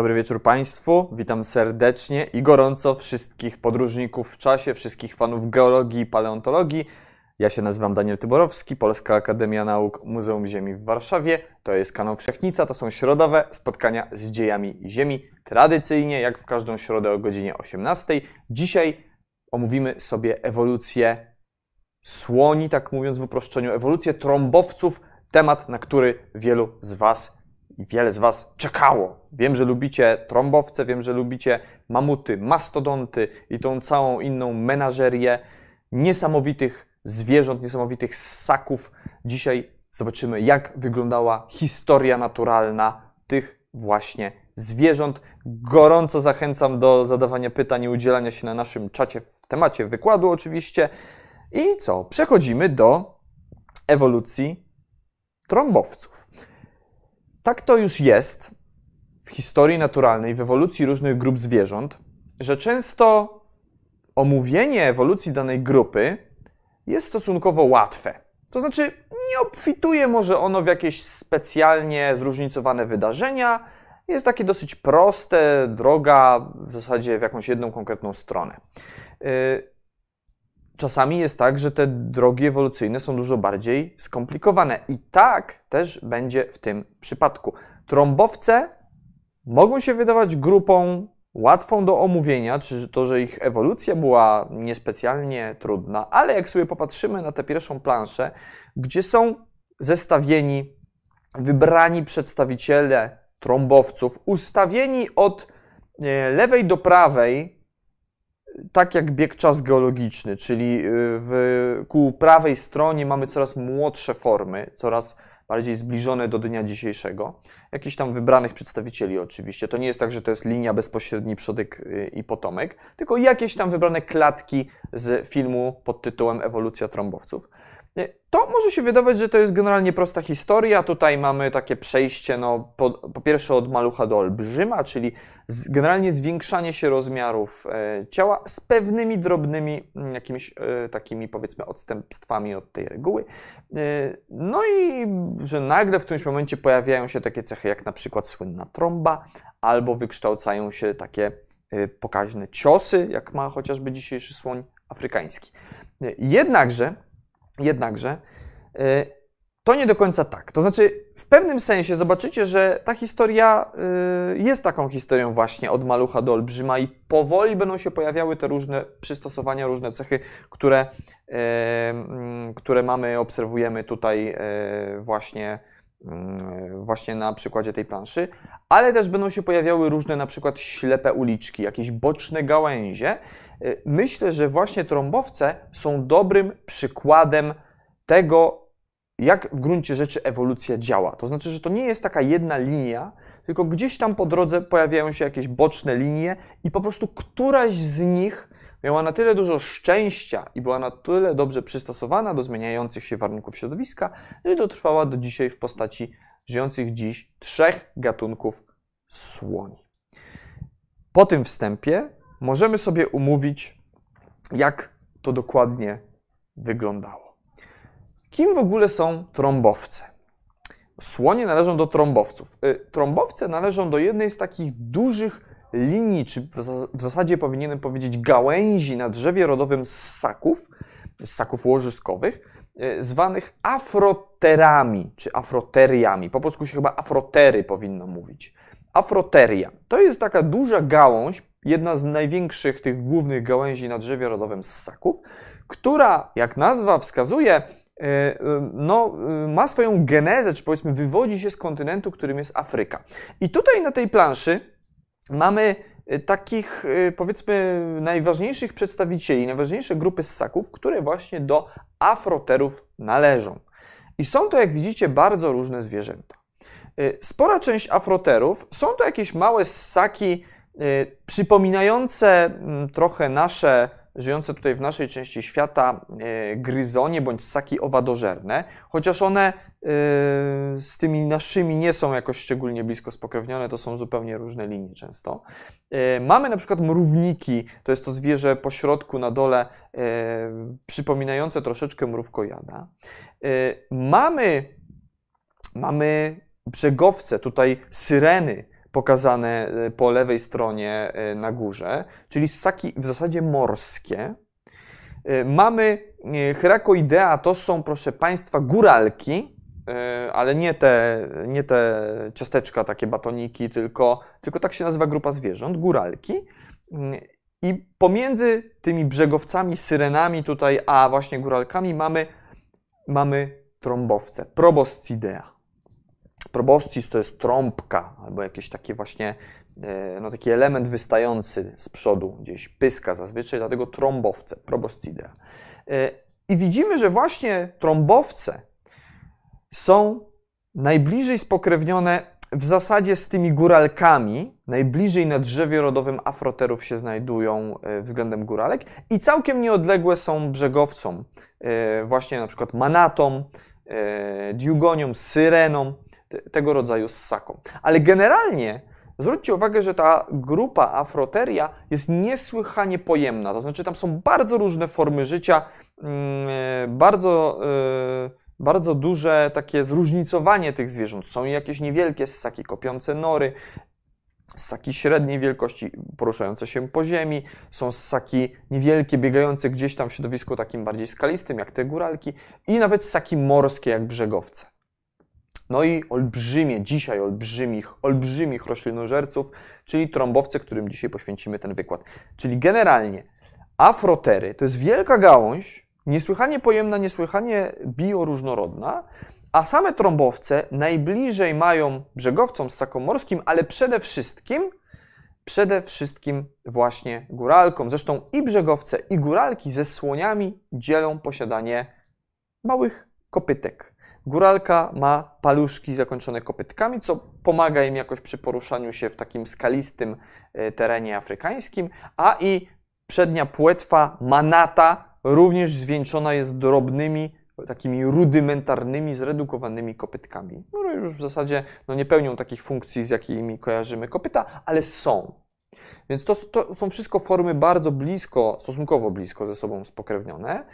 Dobry wieczór Państwu. Witam serdecznie i gorąco wszystkich podróżników w czasie, wszystkich fanów geologii i paleontologii. Ja się nazywam Daniel Tyborowski, Polska Akademia Nauk Muzeum Ziemi w Warszawie. To jest kanał Wszechnica, to są środowe spotkania z dziejami Ziemi. Tradycyjnie, jak w każdą środę o godzinie 18. Dzisiaj omówimy sobie ewolucję słoni, tak mówiąc w uproszczeniu, ewolucję trąbowców, temat, na który wielu z Was wiele z Was czekało. Wiem, że lubicie trąbowce, wiem, że lubicie mamuty, mastodonty i tą całą inną menażerię niesamowitych zwierząt, niesamowitych ssaków. Dzisiaj zobaczymy, jak wyglądała historia naturalna tych właśnie zwierząt. Gorąco zachęcam do zadawania pytań i udzielania się na naszym czacie w temacie wykładu oczywiście. I co? Przechodzimy do ewolucji trąbowców. Tak to już jest w historii naturalnej, w ewolucji różnych grup zwierząt, że często omówienie ewolucji danej grupy jest stosunkowo łatwe. To znaczy, nie obfituje może ono w jakieś specjalnie zróżnicowane wydarzenia, jest takie dosyć proste, droga w zasadzie w jakąś jedną konkretną stronę. Czasami jest tak, że te drogi ewolucyjne są dużo bardziej skomplikowane i tak też będzie w tym przypadku. Trąbowce mogą się wydawać grupą łatwą do omówienia, czy to, że ich ewolucja była niespecjalnie trudna, ale jak sobie popatrzymy na tę pierwszą planszę, gdzie są zestawieni wybrani przedstawiciele trąbowców, ustawieni od e, lewej do prawej, tak jak bieg czas geologiczny, czyli e, w, ku prawej stronie mamy coraz młodsze formy, coraz bardziej zbliżone do dnia dzisiejszego. Jakichś tam wybranych przedstawicieli oczywiście. To nie jest tak, że to jest linia bezpośredni przodek y, i potomek, tylko jakieś tam wybrane klatki z filmu pod tytułem Ewolucja trąbowców. To może się wydawać, że to jest generalnie prosta historia. Tutaj mamy takie przejście, no, po, po pierwsze od malucha do olbrzyma, czyli z, generalnie zwiększanie się rozmiarów e, ciała z pewnymi drobnymi m, jakimiś e, takimi powiedzmy odstępstwami od tej reguły. E, no i że nagle w którymś momencie pojawiają się takie cechy jak na przykład słynna trąba, albo wykształcają się takie e, pokaźne ciosy, jak ma chociażby dzisiejszy słoń afrykański. E, jednakże Jednakże y, to nie do końca tak. To znaczy, w pewnym sensie zobaczycie, że ta historia y, jest taką historią właśnie od malucha do olbrzyma i powoli będą się pojawiały te różne przystosowania, różne cechy, które, y, mm, które mamy, obserwujemy tutaj właśnie właśnie na przykładzie tej planszy, ale też będą się pojawiały różne na przykład ślepe uliczki, jakieś boczne gałęzie. Myślę, że właśnie trąbowce są dobrym przykładem tego, jak w gruncie rzeczy ewolucja działa. To znaczy, że to nie jest taka jedna linia, tylko gdzieś tam po drodze pojawiają się jakieś boczne linie i po prostu któraś z nich miała na tyle dużo szczęścia i była na tyle dobrze przystosowana do zmieniających się warunków środowiska, że dotrwała do dzisiaj w postaci żyjących dziś trzech gatunków słoni. Po tym wstępie możemy sobie umówić, jak to dokładnie wyglądało. Kim w ogóle są trąbowce? Słonie należą do trąbowców. Y, trąbowce należą do jednej z takich dużych linii, czy w zasadzie powinienem powiedzieć gałęzi na drzewie rodowym ssaków, ssaków łożyskowych, e, zwanych afroterami, czy afroteriami. Po polsku się chyba afrotery powinno mówić. Afroteria to jest taka duża gałąź, jedna z największych tych głównych gałęzi na drzewie rodowym ssaków, która, jak nazwa wskazuje, e, e, no, ma swoją genezę, czy powiedzmy wywodzi się z kontynentu, którym jest Afryka. I tutaj na tej planszy mamy y, takich, y, powiedzmy, najważniejszych przedstawicieli, najważniejsze grupy ssaków, które właśnie do afroterów należą. I są to, jak widzicie, bardzo różne zwierzęta. Y, spora część afroterów są to jakieś małe ssaki przypominające mm, trochę nasze żyjące tutaj w naszej części świata e, gryzonie bądź ssaki owadożerne, chociaż one e, z tymi naszymi nie są jakoś szczególnie blisko spokrewnione, to są zupełnie różne linie często. E, mamy na przykład mrówniki, to jest to zwierzę po środku na dole przypominające troszeczkę mrówkojada. Mamy, mamy brzegowce, tutaj syreny, pokazane e, po lewej stronie e, na górze, czyli ssaki w zasadzie morskie. E, mamy Hyrakoidea, to są, proszę Państwa, góralki, ale nie te, nie te ciasteczka, takie batoniki, tylko, tylko tak się nazywa grupa zwierząt, góralki. I pomiędzy tymi brzegowcami, syrenami tutaj, a właśnie góralkami mamy, mamy trąbowce, proboscidea. Proboscis to jest trąbka, albo jakiś taki właśnie, e, no taki element wystający z przodu, gdzieś pyska zazwyczaj, dlatego trąbowce, proboscidea. E, I widzimy, że właśnie trąbowce są najbliżej spokrewnione w zasadzie z tymi góralkami, najbliżej na drzewie rodowym afroterów się znajdują e, względem góralek i całkiem nieodległe są brzegowcom, właśnie na przykład manatom, diugoniom, syrenom, tego rodzaju ssaką. Ale generalnie zwróćcie uwagę, że ta grupa Afroteria jest niesłychanie pojemna. To znaczy, tam są bardzo różne formy życia, mm, bardzo, e, bardzo duże takie zróżnicowanie tych zwierząt. Są jakieś niewielkie ssaki kopiące nory, ssaki średniej wielkości, poruszające się po ziemi, są ssaki niewielkie, biegające gdzieś tam w środowisku takim bardziej skalistym, jak te góralki, i nawet ssaki morskie, jak brzegowce. No i olbrzymie, dzisiaj olbrzymich, olbrzymich roślinożerców, czyli trąbowce, którym dzisiaj poświęcimy ten wykład. Czyli generalnie afrotery to jest wielka gałąź, niesłychanie pojemna, niesłychanie bioróżnorodna, a same trąbowce najbliżej mają brzegowcom sakomorskim, ale przede wszystkim przede wszystkim właśnie góralkom. Zresztą i brzegowce, i góralki ze słoniami dzielą posiadanie małych kopytek. Góralka ma paluszki zakończone kopytkami, co pomaga im jakoś przy poruszaniu się w takim skalistym e, terenie afrykańskim, a i przednia płetwa manata również zwieńczona jest drobnymi, takimi rudymentarnymi, zredukowanymi kopytkami. No już w zasadzie no nie pełnią takich funkcji, z jakimi kojarzymy kopyta, ale są. Więc to, to, są wszystko formy bardzo blisko, stosunkowo blisko ze sobą spokrewnione,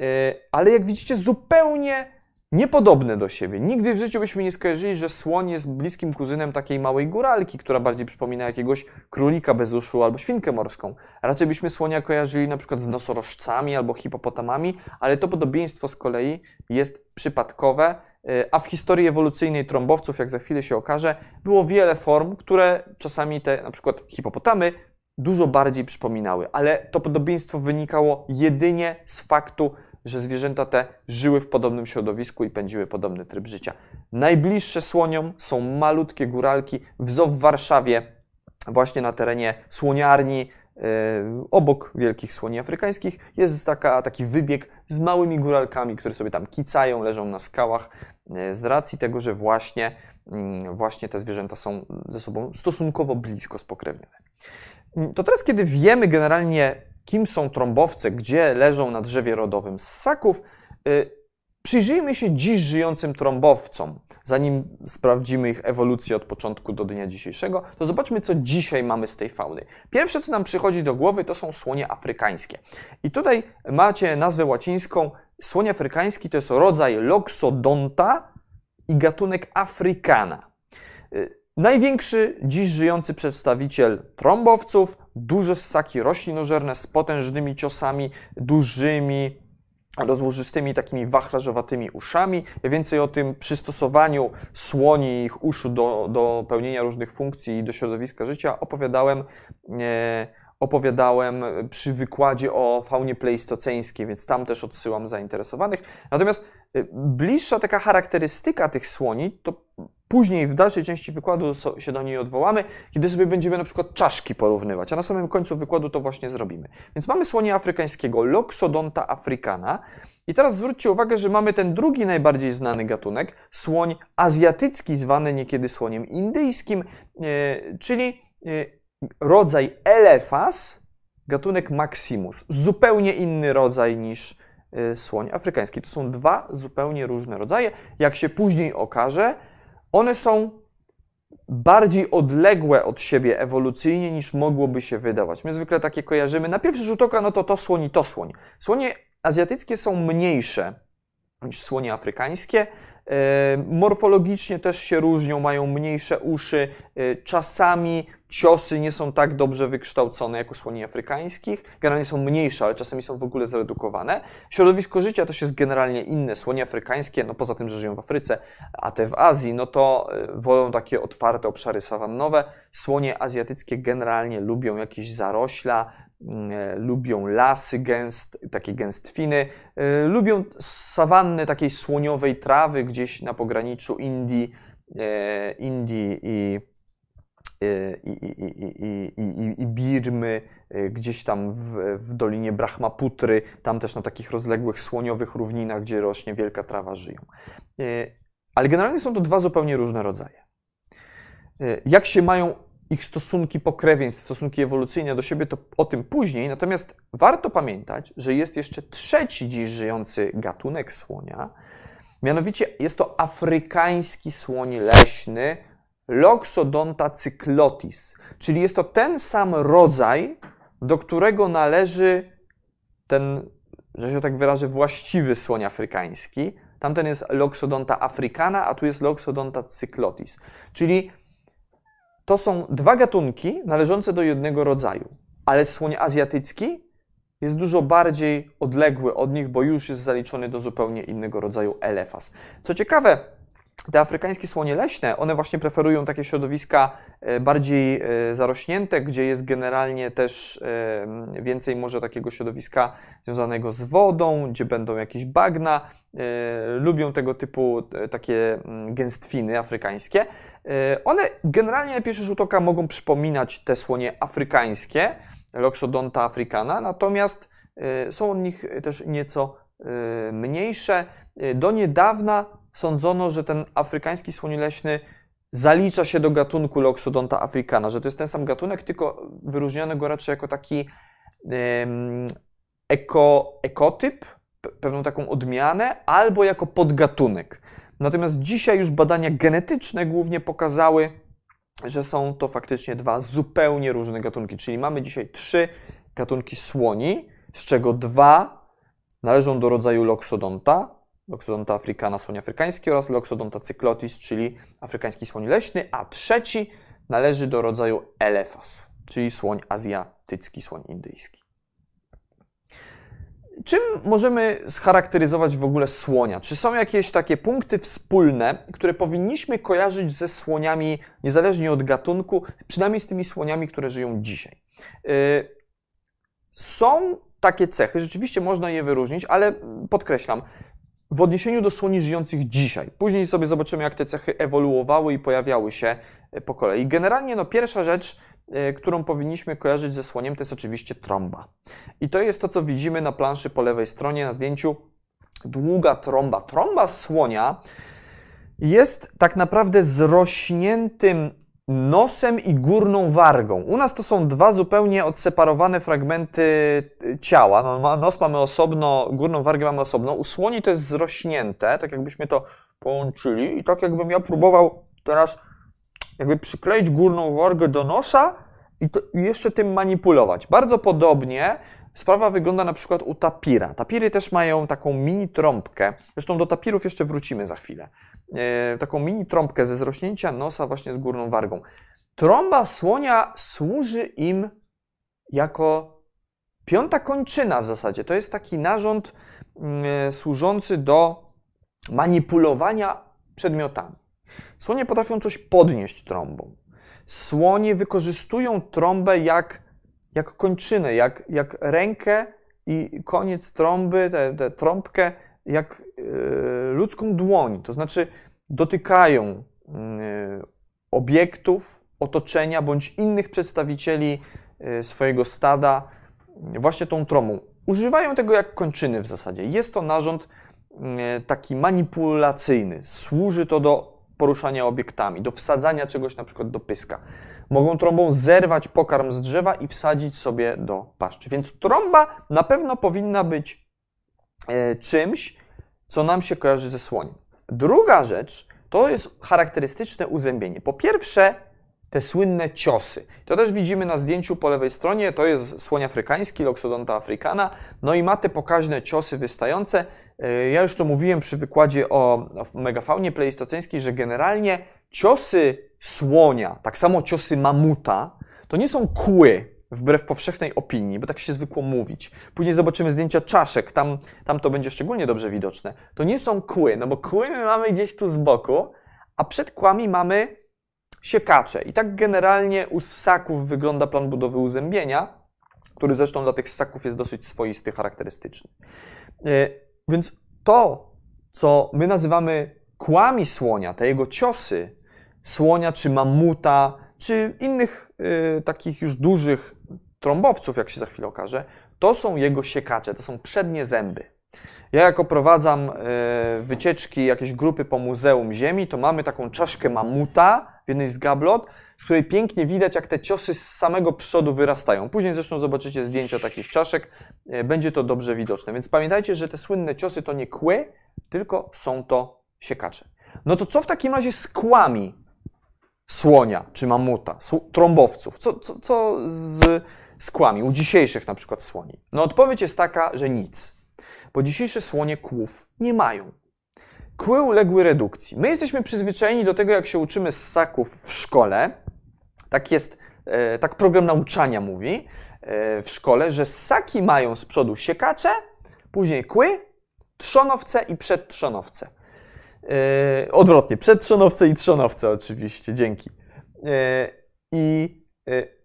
e, ale jak widzicie, zupełnie niepodobne do siebie. Nigdy w życiu byśmy nie skojarzyli, że słoń jest bliskim kuzynem takiej małej góralki, która bardziej przypomina jakiegoś królika bez uszu albo świnkę morską. Raczej byśmy słonia kojarzyli na przykład z nosorożcami albo hipopotamami, ale to podobieństwo z kolei jest przypadkowe, e, a w historii ewolucyjnej trąbowców, jak za chwilę się okaże, było wiele form, które czasami te na przykład hipopotamy dużo bardziej przypominały, ale to podobieństwo wynikało jedynie z faktu, że zwierzęta te żyły w podobnym środowisku i pędziły podobny tryb życia. Najbliższe słoniom są malutkie góralki. W zoo w Warszawie, właśnie na terenie słoniarni, yy, obok wielkich słoni afrykańskich, jest taka, taki wybieg z małymi góralkami, które sobie tam kicają, leżą na skałach, yy, z racji tego, że właśnie, yy, właśnie te zwierzęta są ze sobą stosunkowo blisko spokrewnione. To teraz, kiedy wiemy generalnie, kim są trąbowce, gdzie leżą na drzewie rodowym ssaków, y, przyjrzyjmy się dziś żyjącym trąbowcom. Zanim sprawdzimy ich ewolucję od początku do dnia dzisiejszego, to zobaczmy, co dzisiaj mamy z tej fauny. Pierwsze, co nam przychodzi do głowy, to są słonie afrykańskie. I tutaj macie nazwę łacińską. Słoń afrykański to jest rodzaj Loxodonta i gatunek Africana. Y, Największy dziś żyjący przedstawiciel trąbowców, duże ssaki roślinożerne z potężnymi ciosami, dużymi, rozłożystymi, takimi wachlarzowatymi uszami. Więcej o tym przystosowaniu słoni i ich uszu do, do pełnienia różnych funkcji i do środowiska życia opowiadałem. E, opowiadałem przy wykładzie o faunie pleistoceńskiej, więc tam też odsyłam zainteresowanych. Natomiast e, bliższa taka charakterystyka tych słoni to Później w dalszej części wykładu się do niej odwołamy, kiedy sobie będziemy na przykład czaszki porównywać, a na samym końcu wykładu to właśnie zrobimy. Więc mamy słonia afrykańskiego, Loxodonta africana. I teraz zwróćcie uwagę, że mamy ten drugi najbardziej znany gatunek, słoń azjatycki, zwany niekiedy słoniem indyjskim, e, czyli e, rodzaj Elephas, gatunek Maximus. Zupełnie inny rodzaj niż e, słoń afrykański. To są dwa zupełnie różne rodzaje. Jak się później okaże, one są bardziej odległe od siebie ewolucyjnie niż mogłoby się wydawać. My zwykle takie kojarzymy. Na pierwszy rzut oka, no to to słoń i to słoń. Słonie azjatyckie są mniejsze niż słonie afrykańskie. E, morfologicznie też się różnią, mają mniejsze uszy. E, czasami ciosy nie są tak dobrze wykształcone jak u słoni afrykańskich. Generalnie są mniejsze, ale czasami są w ogóle zredukowane. Środowisko życia też jest generalnie inne. Słonie afrykańskie, no poza tym, że żyją w Afryce, a te w Azji, no to e, wolą takie otwarte obszary sawannowe. Słonie azjatyckie generalnie lubią jakieś zarośla, mm, e, lubią lasy gęst, takie gęstwiny, e, lubią sawanny takiej słoniowej trawy gdzieś na pograniczu Indii, Indii i i, i, i, i Birmy, gdzieś tam w, w Dolinie Brahmaputry, tam też na takich rozległych słoniowych równinach, gdzie rośnie wielka trawa, żyją. Ale generalnie są to dwa zupełnie różne rodzaje. Jak się mają ich stosunki pokrewieństw, stosunki ewolucyjne do siebie, to o tym później. Natomiast warto pamiętać, że jest jeszcze trzeci dziś żyjący gatunek słonia. Mianowicie jest to afrykański słoń leśny, Loxodonta cyclotis, czyli jest to ten sam rodzaj, do którego należy ten, że się tak wyrażę, właściwy słoń afrykański. Tamten jest Loxodonta africana, a tu jest Loxodonta cyclotis. Czyli to są dwa gatunki należące do jednego rodzaju, ale słoń azjatycki jest dużo bardziej odległy od nich, bo już jest zaliczony do zupełnie innego rodzaju elefas. Co ciekawe, te afrykańskie słonie leśne, one właśnie preferują takie środowiska e, bardziej e, zarośnięte, gdzie jest generalnie też e, więcej może takiego środowiska związanego z wodą, gdzie będą jakieś bagna. Lubią tego typu takie mm, gęstwiny afrykańskie. One generalnie na pierwszy rzut oka mogą przypominać te słonie afrykańskie, Loxodonta africana, natomiast są od nich też nieco mniejsze. Do niedawna sądzono, że ten afrykański słoń leśny zalicza się do gatunku Loxodonta africana, że to jest ten sam gatunek, tylko wyróżniano go raczej jako taki eko, ekotyp, pewną taką odmianę, albo jako podgatunek. Natomiast dzisiaj już badania genetyczne głównie pokazały, że są to faktycznie dwa zupełnie różne gatunki. Czyli mamy dzisiaj trzy gatunki słoni, z czego dwa należą do rodzaju Loxodonta, Loxodonta africana, słoń afrykański oraz Loxodonta cyclotis, czyli afrykański słoń leśny, a trzeci należy do rodzaju Elephas, czyli słoń azjatycki, słoń indyjski. Czym możemy scharakteryzować w ogóle słonia? Czy są jakieś takie punkty wspólne, które powinniśmy kojarzyć ze słoniami, niezależnie od gatunku, przynajmniej z tymi słoniami, które żyją dzisiaj? Y, są takie cechy, rzeczywiście można je wyróżnić, ale podkreślam, w odniesieniu do słoni żyjących dzisiaj. Później sobie zobaczymy, jak te cechy ewoluowały i pojawiały się e, po kolei. Generalnie no, pierwsza rzecz, e, którą powinniśmy kojarzyć ze słoniem, to jest oczywiście trąba. I to jest to, co widzimy na planszy po lewej stronie na zdjęciu. Długa trąba. Trąba słonia jest tak naprawdę zrośniętym nosem i górną wargą. U nas to są dwa zupełnie odseparowane fragmenty y, ciała. No, nos mamy osobno, górną wargę mamy osobno. U słoni to jest zrośnięte, tak jakbyśmy to połączyli i tak jakbym ja próbował teraz jakby przykleić górną wargę do nosa i, to, i jeszcze tym manipulować. Bardzo podobnie Sprawa wygląda na przykład u tapira. Tapiry też mają taką mini trąbkę. Zresztą do tapirów jeszcze wrócimy za chwilę. E, taką mini trąbkę ze zrośnięcia nosa właśnie z górną wargą. Trąba słonia służy im jako piąta kończyna w zasadzie. To jest taki narząd mm, e, służący do manipulowania przedmiotami. Słonie potrafią coś podnieść trąbą. Słonie wykorzystują trąbę jak jak kończynę, jak, jak rękę i koniec trąby, tę trąbkę, jak y, ludzką dłoń. To znaczy dotykają y, obiektów, otoczenia bądź innych przedstawicieli y, swojego stada właśnie tą trąbą. Używają tego jak kończyny w zasadzie. Jest to narząd taki manipulacyjny. Służy to do poruszania obiektami, do wsadzania czegoś na przykład do pyska mogą trąbą zerwać pokarm z drzewa i wsadzić sobie do paszczy. Więc trąba na pewno powinna być e, czymś, co nam się kojarzy ze słoniem. Druga rzecz to jest charakterystyczne uzębienie. Po pierwsze, te słynne ciosy. To też widzimy na zdjęciu po lewej stronie, to jest słoń afrykański, Loxodonta africana, no i ma te pokaźne ciosy wystające. E, ja już to mówiłem przy wykładzie o megafaunie pleistoceńskiej, że generalnie ciosy słonia, tak samo ciosy mamuta, to nie są kły, wbrew powszechnej opinii, bo tak się zwykło mówić. Później zobaczymy zdjęcia czaszek, tam, tam to będzie szczególnie dobrze widoczne. To nie są kły, no bo kły my mamy gdzieś tu z boku, a przed kłami mamy siekacze. I tak generalnie u ssaków wygląda plan budowy uzębienia, który zresztą dla tych ssaków jest dosyć swoisty, charakterystyczny. E, więc to, co my nazywamy kłami słonia, te jego ciosy, słonia czy mamuta, czy innych y, takich już dużych trąbowców, jak się za chwilę okaże, to są jego siekacze, to są przednie zęby. Ja jako prowadzam y, wycieczki, jakieś grupy po Muzeum Ziemi, to mamy taką czaszkę mamuta w jednej z gablot, z której pięknie widać, jak te ciosy z samego przodu wyrastają. Później zresztą zobaczycie zdjęcia takich czaszek, y, będzie to dobrze widoczne. Więc pamiętajcie, że te słynne ciosy to nie kły, tylko są to siekacze. No to co w takim razie z kłami słonia czy mamuta, trąbowców? Co, co, co z, z kłami u dzisiejszych na przykład słoni? No odpowiedź jest taka, że nic. Bo dzisiejsze słonie kłów nie mają. Kły uległy redukcji. My jesteśmy przyzwyczajeni do tego, jak się uczymy ssaków w szkole. Tak jest, e, tak program nauczania mówi e, w szkole, że ssaki mają z przodu siekacze, później kły, trzonowce i przedtrzonowce. Yy, odwrotnie, przedtrzonowce i trzonowce oczywiście, dzięki. Yy, I yy,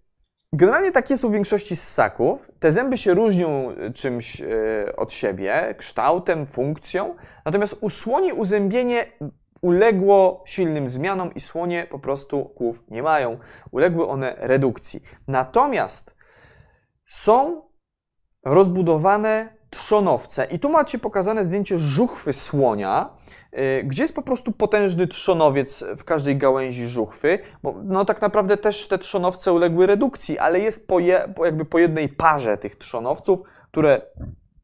generalnie tak jest u większości ssaków. Te zęby się różnią czymś yy, od siebie, kształtem, funkcją, natomiast u słoni uzębienie uległo silnym zmianom i słonie po prostu kłów nie mają. Uległy one redukcji. Natomiast są rozbudowane trzonowce. I tu macie pokazane zdjęcie żuchwy słonia, y, gdzie jest po prostu potężny trzonowiec w każdej gałęzi żuchwy, bo no tak naprawdę też te trzonowce uległy redukcji, ale jest po, je, jakby po jednej parze tych trzonowców, które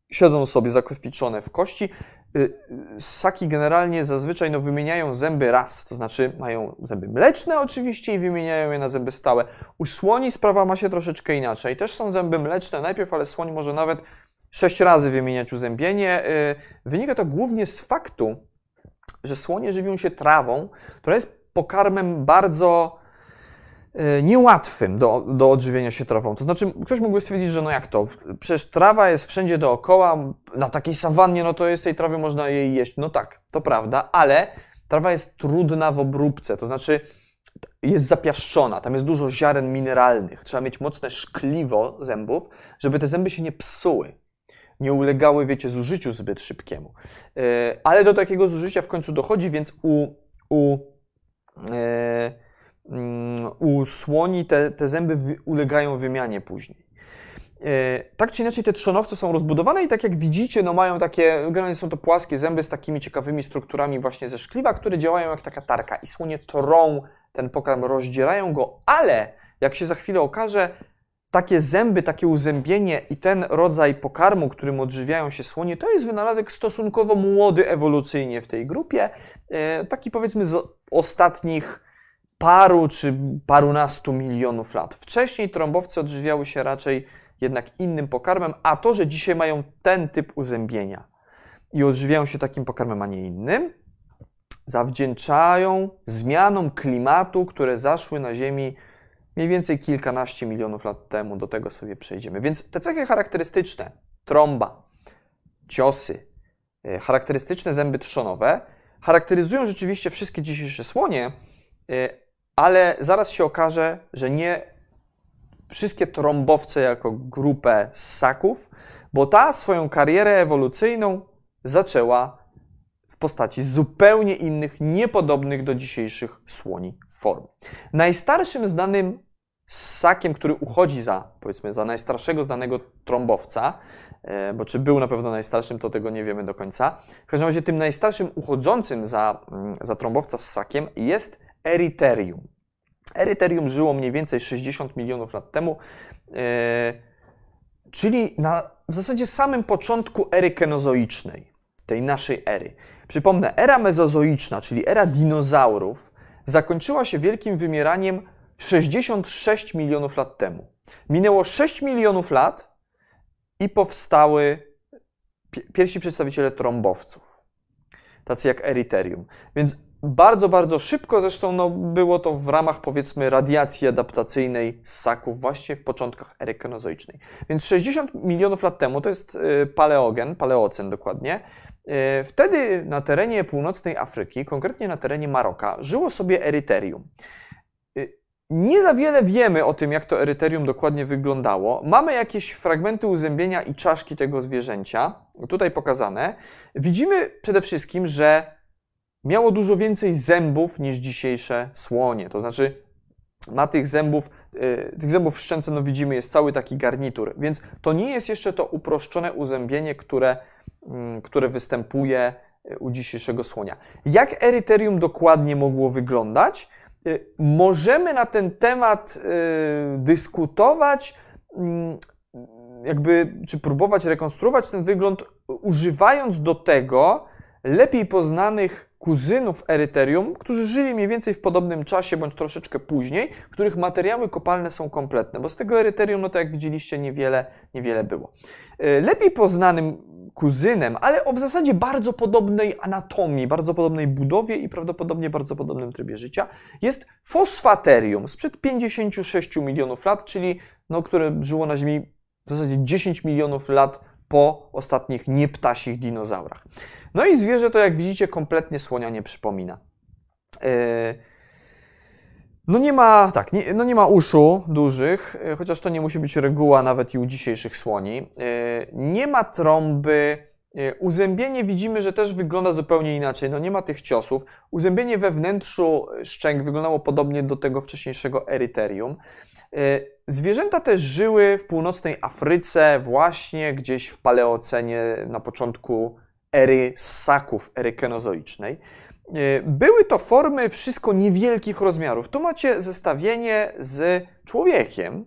siedzą sobie zakotwiczone w kości. Y, ssaki generalnie zazwyczaj no, wymieniają zęby raz, to znaczy mają zęby mleczne oczywiście i wymieniają je na zęby stałe. U słoni sprawa ma się troszeczkę inaczej. Też są zęby mleczne najpierw, ale słoń może nawet sześć razy wymieniać uzębienie. Y, wynika to głównie z faktu, że słonie żywią się trawą, która jest pokarmem bardzo y, niełatwym do, do odżywienia się trawą. To znaczy, ktoś mógłby stwierdzić, że no jak to? Przecież trawa jest wszędzie dookoła, na takiej sawannie, no to jest tej trawy, można jej jeść. No tak, to prawda, ale trawa jest trudna w obróbce, to znaczy jest zapiaszczona, tam jest dużo ziaren mineralnych. Trzeba mieć mocne szkliwo zębów, żeby te zęby się nie psuły nie ulegały, wiecie, zużyciu zbyt szybkiemu. E, ale do takiego zużycia w końcu dochodzi, więc u, u, e, mm, u słoni te, te zęby ulegają wymianie później. E, tak czy inaczej te trzonowce są rozbudowane i tak jak widzicie, no mają takie, generalnie są to płaskie zęby z takimi ciekawymi strukturami właśnie ze szkliwa, które działają jak taka tarka i słonie trą ten pokarm, rozdzierają go, ale jak się za chwilę okaże, takie zęby, takie uzębienie i ten rodzaj pokarmu, którym odżywiają się słonie, to jest wynalazek stosunkowo młody ewolucyjnie w tej grupie. E, taki powiedzmy z ostatnich paru czy parunastu milionów lat. Wcześniej trąbowce odżywiały się raczej jednak innym pokarmem, a to, że dzisiaj mają ten typ uzębienia i odżywiają się takim pokarmem, a nie innym, zawdzięczają zmianom klimatu, które zaszły na Ziemi mniej więcej kilkanaście milionów lat temu, do tego sobie przejdziemy. Więc te cechy charakterystyczne, trąba, ciosy, e, charakterystyczne zęby trzonowe, charakteryzują rzeczywiście wszystkie dzisiejsze słonie, e, ale zaraz się okaże, że nie wszystkie trąbowce jako grupę ssaków, bo ta swoją karierę ewolucyjną zaczęła w postaci zupełnie innych, niepodobnych do dzisiejszych słoni form. Najstarszym znanym ssakiem, który uchodzi za, powiedzmy, za najstarszego znanego trąbowca, e, bo czy był na pewno najstarszym, to tego nie wiemy do końca. W każdym razie tym najstarszym uchodzącym za, mm, za trąbowca ssakiem jest Eriterium. Eriterium żyło mniej więcej 60 milionów lat temu, e, czyli na w zasadzie samym początku ery kenozoicznej, tej naszej ery. Przypomnę, era mezozoiczna, czyli era dinozaurów, zakończyła się wielkim wymieraniem 66 milionów lat temu. Minęło 6 milionów lat i powstały pierwsi przedstawiciele trąbowców, tacy jak Eryterium. Więc bardzo, bardzo szybko, zresztą no, było to w ramach powiedzmy radiacji adaptacyjnej ssaków właśnie w początkach ery kenozoicznej. Więc 60 milionów lat temu, to jest y, paleogen, paleocen dokładnie, y, wtedy na terenie północnej Afryki, konkretnie na terenie Maroka, żyło sobie Eryterium. Nie za wiele wiemy o tym, jak to eryterium dokładnie wyglądało. Mamy jakieś fragmenty uzębienia i czaszki tego zwierzęcia, tutaj pokazane. Widzimy przede wszystkim, że miało dużo więcej zębów niż dzisiejsze słonie. To znaczy, ma tych zębów, yy, tych zębów w szczęce, no widzimy, jest cały taki garnitur, więc to nie jest jeszcze to uproszczone uzębienie, które, yy, które występuje y, u dzisiejszego słonia. Jak eryterium dokładnie mogło wyglądać? Yy, możemy na ten temat y, dyskutować, mm, jakby, czy próbować rekonstruować ten wygląd, używając do tego lepiej poznanych kuzynów Eryterium, którzy żyli mniej więcej w podobnym czasie bądź troszeczkę później, których materiały kopalne są kompletne, bo z tego Eryterium, no to jak widzieliście, niewiele, niewiele było. E, lepiej poznanym kuzynem, ale o w zasadzie bardzo podobnej anatomii, bardzo podobnej budowie i prawdopodobnie bardzo podobnym trybie życia, jest fosfaterium sprzed 56 milionów lat, czyli no, które żyło na Ziemi w zasadzie 10 milionów lat po ostatnich nieptasich dinozaurach. No i zwierzę to, jak widzicie, kompletnie słonia nie przypomina. E, no nie ma, tak, nie, no nie ma uszu dużych, e, chociaż to nie musi być reguła nawet i u dzisiejszych słoni. E, nie ma trąby. Uzębienie widzimy, że też wygląda zupełnie inaczej. No nie ma tych ciosów. Uzębienie we wnętrzu szczęk wyglądało podobnie do tego wcześniejszego eryterium. Zwierzęta też żyły w północnej Afryce, właśnie gdzieś w paleocenie na początku ery ssaków, ery kenozoicznej. E, były to formy wszystko niewielkich rozmiarów. Tu macie zestawienie z człowiekiem.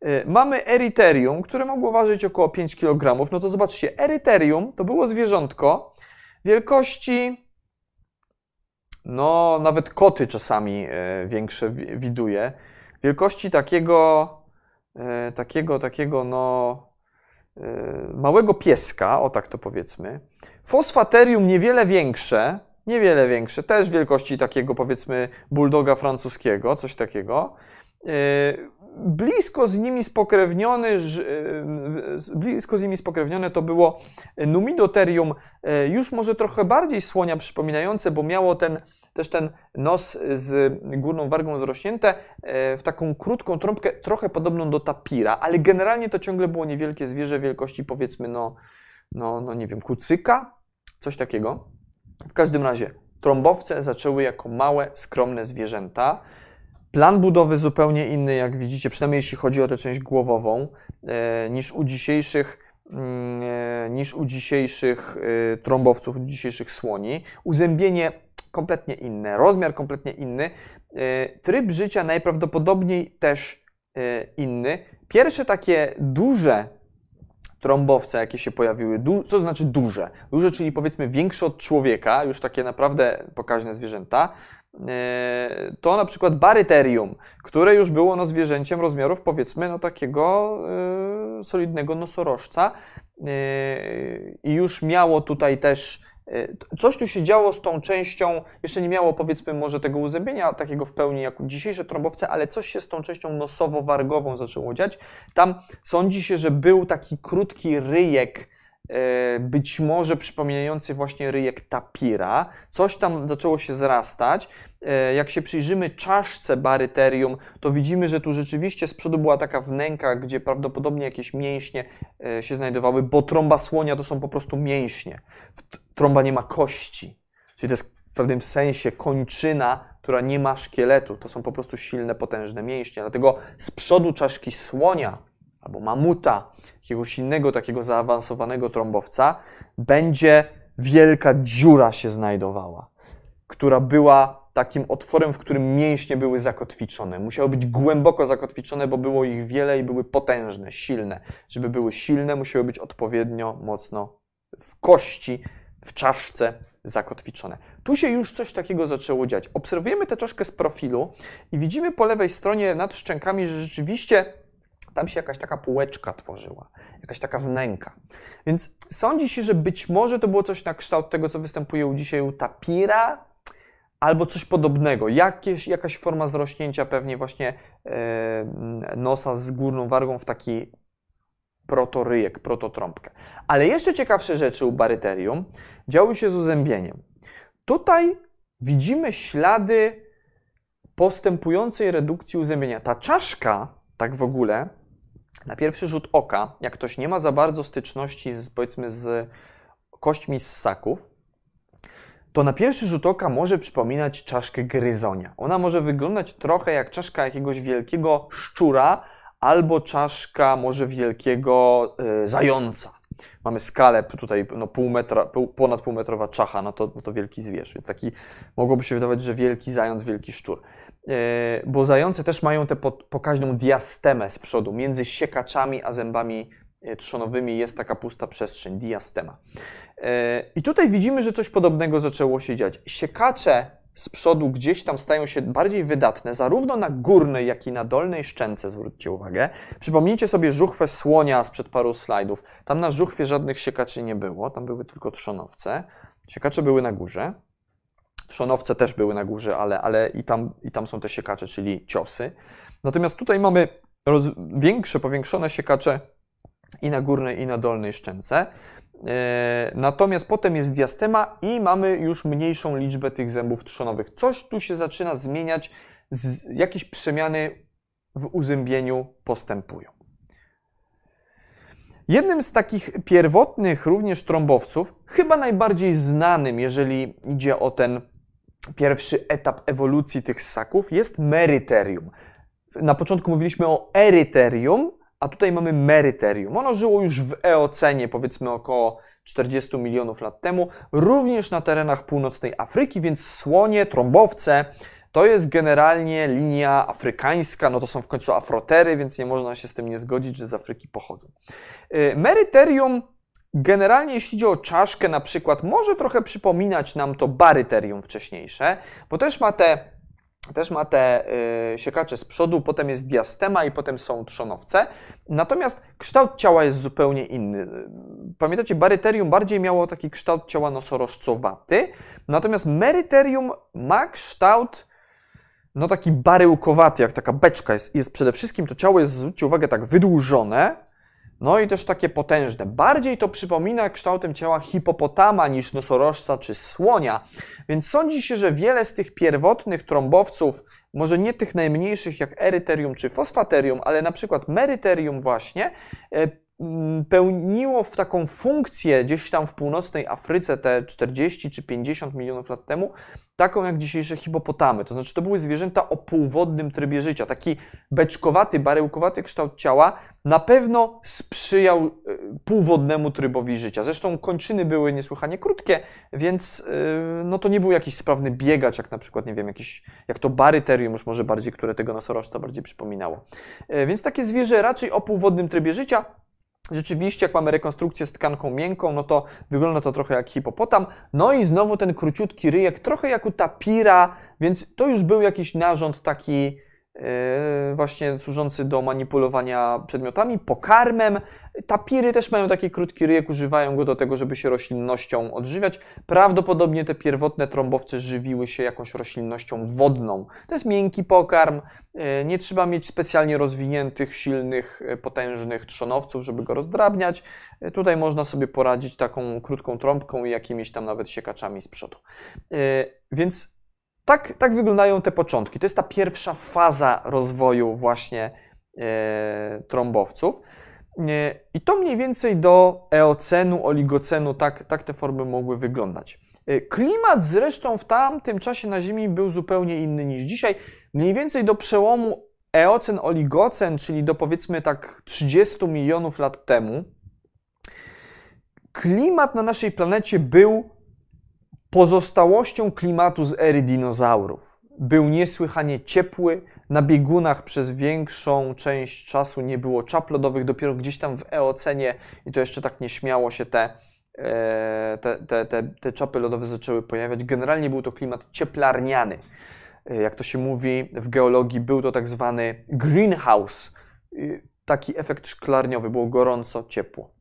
E, mamy eryterium, które mogło ważyć około 5 kg. No to zobaczcie, eryterium to było zwierzątko wielkości, no nawet koty czasami e, większe widuje, wielkości takiego, takiego, takiego, no małego pieska, o tak to powiedzmy. Fosfaterium niewiele większe, niewiele większe, też wielkości takiego powiedzmy bulldoga francuskiego, coś takiego. E, blisko z nimi spokrewniony, e, blisko z nimi spokrewnione to było Numidoterium, e, już może trochę bardziej słonia przypominające, bo miało ten, też ten nos z górną wargą zrośnięte w taką krótką trąbkę, trochę podobną do tapira, ale generalnie to ciągle było niewielkie zwierzę wielkości powiedzmy, no, no, no nie wiem, kucyka, coś takiego. W każdym razie trąbowce zaczęły jako małe, skromne zwierzęta. Plan budowy zupełnie inny, jak widzicie, przynajmniej jeśli chodzi o tę część głowową, e, niż u dzisiejszych mm, e, niż u dzisiejszych e, trąbowców, u dzisiejszych słoni. Uzębienie kompletnie inne, rozmiar kompletnie inny, tryb życia najprawdopodobniej też inny. Pierwsze takie duże trąbowce, jakie się pojawiły, du- co to znaczy duże? Duże, czyli powiedzmy większe od człowieka, już takie naprawdę pokaźne zwierzęta, e, to na przykład baryterium, które już było no, zwierzęciem rozmiarów powiedzmy no, takiego y, solidnego nosorożca y, i już miało tutaj też coś tu się działo z tą częścią, jeszcze nie miało powiedzmy może tego uzębienia takiego w pełni jak dzisiejsze trąbowce, ale coś się z tą częścią nosowo-wargową zaczęło dziać. Tam sądzi się, że był taki krótki ryjek, y, być może przypominający właśnie ryjek tapira. Coś tam zaczęło się zrastać. Y, jak się przyjrzymy czaszce baryterium, to widzimy, że tu rzeczywiście z przodu była taka wnęka, gdzie prawdopodobnie jakieś mięśnie się znajdowały, bo trąba słonia to są po prostu mięśnie trąba nie ma kości. Czyli to jest w pewnym sensie kończyna, która nie ma szkieletu. To są po prostu silne, potężne mięśnie. Dlatego z przodu czaszki słonia albo mamuta, jakiegoś innego takiego zaawansowanego trąbowca, będzie wielka dziura się znajdowała, która była takim otworem, w którym mięśnie były zakotwiczone. Musiały być głęboko zakotwiczone, bo było ich wiele i były potężne, silne. Żeby były silne, musiały być odpowiednio mocno w kości w czaszce zakotwiczone. Tu się już coś takiego zaczęło dziać. Obserwujemy tę czaszkę z profilu i widzimy po lewej stronie nad szczękami, że rzeczywiście tam się jakaś taka półeczka tworzyła, jakaś taka wnęka. Więc sądzi się, że być może to było coś na kształt tego, co występuje u dzisiaj u tapira, albo coś podobnego. Jakieś, jakaś forma zrośnięcia pewnie właśnie e, nosa z górną wargą w taki protoryjek, prototrąbkę. Ale jeszcze ciekawsze rzeczy u baryterium działy się z uzębieniem. Tutaj widzimy ślady postępującej redukcji uzębienia. Ta czaszka, tak w ogóle, na pierwszy rzut oka, jak ktoś nie ma za bardzo styczności z, powiedzmy z kośćmi ssaków, to na pierwszy rzut oka może przypominać czaszkę gryzonia. Ona może wyglądać trochę jak czaszka jakiegoś wielkiego szczura albo czaszka może wielkiego y, zająca. Mamy skalę tutaj no, pół metra, ponad półmetrowa czacha, no to, no to wielki zwierz, więc taki mogłoby się wydawać, że wielki zając, wielki szczur. Yy, bo zające też mają tę pokaźną diastemę z przodu, między siekaczami a zębami e, trzonowymi jest taka pusta przestrzeń, diastema. I tutaj widzimy, że coś podobnego zaczęło się dziać. Siekacze z przodu gdzieś tam stają się bardziej wydatne, zarówno na górnej, jak i na dolnej szczęce, zwróćcie uwagę. Przypomnijcie sobie żuchwę słonia sprzed paru slajdów. Tam na żuchwie żadnych siekaczy nie było, tam były tylko trzonowce. Siekacze były na górze. Trzonowce też były na górze, ale, ale i, tam, i tam są te siekacze, czyli ciosy. Natomiast tutaj mamy roz, większe, powiększone siekacze i na górnej, i na dolnej szczęce. E, natomiast potem jest diastema i mamy już mniejszą liczbę tych zębów trzonowych. Coś tu się zaczyna zmieniać, jakieś przemiany w uzębieniu postępują. Jednym z takich pierwotnych również trąbowców, chyba najbardziej znanym, jeżeli idzie o ten pierwszy etap ewolucji tych ssaków, jest meryterium. Na początku mówiliśmy o eryterium, a tutaj mamy meryterium. Ono żyło już w Eocenie, powiedzmy około 40 milionów lat temu, również na terenach północnej Afryki, więc słonie, trąbowce, to jest generalnie linia afrykańska, no to są w końcu afrotery, więc nie można się z tym nie zgodzić, że z Afryki pochodzą. Y, meryterium generalnie jeśli idzie o czaszkę na przykład, może trochę przypominać nam to baryterium wcześniejsze, bo też ma te też ma te y, siekacze z przodu, potem jest diastema i potem są trzonowce. Natomiast kształt ciała jest zupełnie inny. Pamiętacie, baryterium bardziej miało taki kształt ciała nosorożcowaty, natomiast meryterium ma kształt no taki baryłkowaty, jak taka beczka. Jest, jest przede wszystkim to ciało jest, zwróćcie uwagę, tak wydłużone, no i też takie potężne. Bardziej to przypomina kształtem ciała hipopotama niż nosorożca czy słonia, więc sądzi się, że wiele z tych pierwotnych trąbowców, może nie tych najmniejszych jak eryterium czy fosfaterium, ale na przykład meryterium właśnie, e, pełniło w taką funkcję gdzieś tam w północnej Afryce te 40 czy 50 milionów lat temu, taką jak dzisiejsze hipopotamy. To znaczy, to były zwierzęta o półwodnym trybie życia. Taki beczkowaty, baryłkowaty kształt ciała na pewno sprzyjał y, półwodnemu trybowi życia. Zresztą kończyny były niesłychanie krótkie, więc y, no to nie był jakiś sprawny biegacz, jak na przykład, nie wiem, jakiś, jak to baryterium, już może bardziej, które tego nosorożca bardziej przypominało. Y, więc takie zwierzę raczej o półwodnym trybie życia, Rzeczywiście, jak mamy rekonstrukcję z tkanką miękką, no to wygląda to trochę jak hipopotam. No i znowu ten króciutki ryjek, trochę jak u tapira, więc to już był jakiś narząd taki właśnie służący do manipulowania przedmiotami, pokarmem. Tapiry też mają taki krótki ryjek, używają go do tego, żeby się roślinnością odżywiać. Prawdopodobnie te pierwotne trąbowce żywiły się jakąś roślinnością wodną. To jest miękki pokarm, yy, nie trzeba mieć specjalnie rozwiniętych, silnych, yy, potężnych trzonowców, żeby go rozdrabniać. Tutaj można sobie poradzić taką krótką trąbką i jakimiś tam nawet siekaczami z przodu. Więc tak, tak wyglądają te początki. To jest ta pierwsza faza rozwoju właśnie e, trąbowców. E, I to mniej więcej do eocenu, oligocenu, tak, tak te formy mogły wyglądać. E, klimat zresztą w tamtym czasie na Ziemi był zupełnie inny niż dzisiaj. Mniej więcej do przełomu eocen, oligocen, czyli do powiedzmy tak 30 milionów lat temu, klimat na naszej planecie był pozostałością klimatu z ery dinozaurów. Był niesłychanie ciepły, na biegunach przez większą część czasu nie było czap lodowych, dopiero gdzieś tam w Eocenie, i to jeszcze tak nieśmiało się te, e, te, te, te, te czapy lodowe zaczęły pojawiać. Generalnie był to klimat cieplarniany. Jak to się mówi w geologii, był to tak zwany greenhouse, taki efekt szklarniowy, było gorąco, ciepło.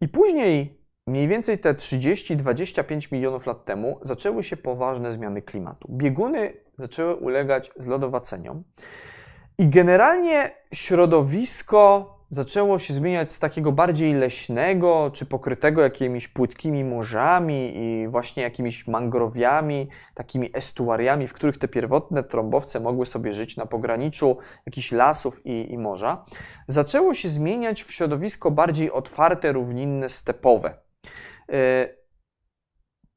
I później, mniej więcej te 30-25 milionów lat temu, zaczęły się poważne zmiany klimatu. Bieguny zaczęły ulegać zlodowaceniom. I generalnie środowisko zaczęło się zmieniać z takiego bardziej leśnego, czy pokrytego jakimiś płytkimi morzami i właśnie jakimiś mangrowiami, takimi estuariami, w których te pierwotne trąbowce mogły sobie żyć na pograniczu jakichś lasów i, i morza, zaczęło się zmieniać w środowisko bardziej otwarte, równinne, stepowe. E,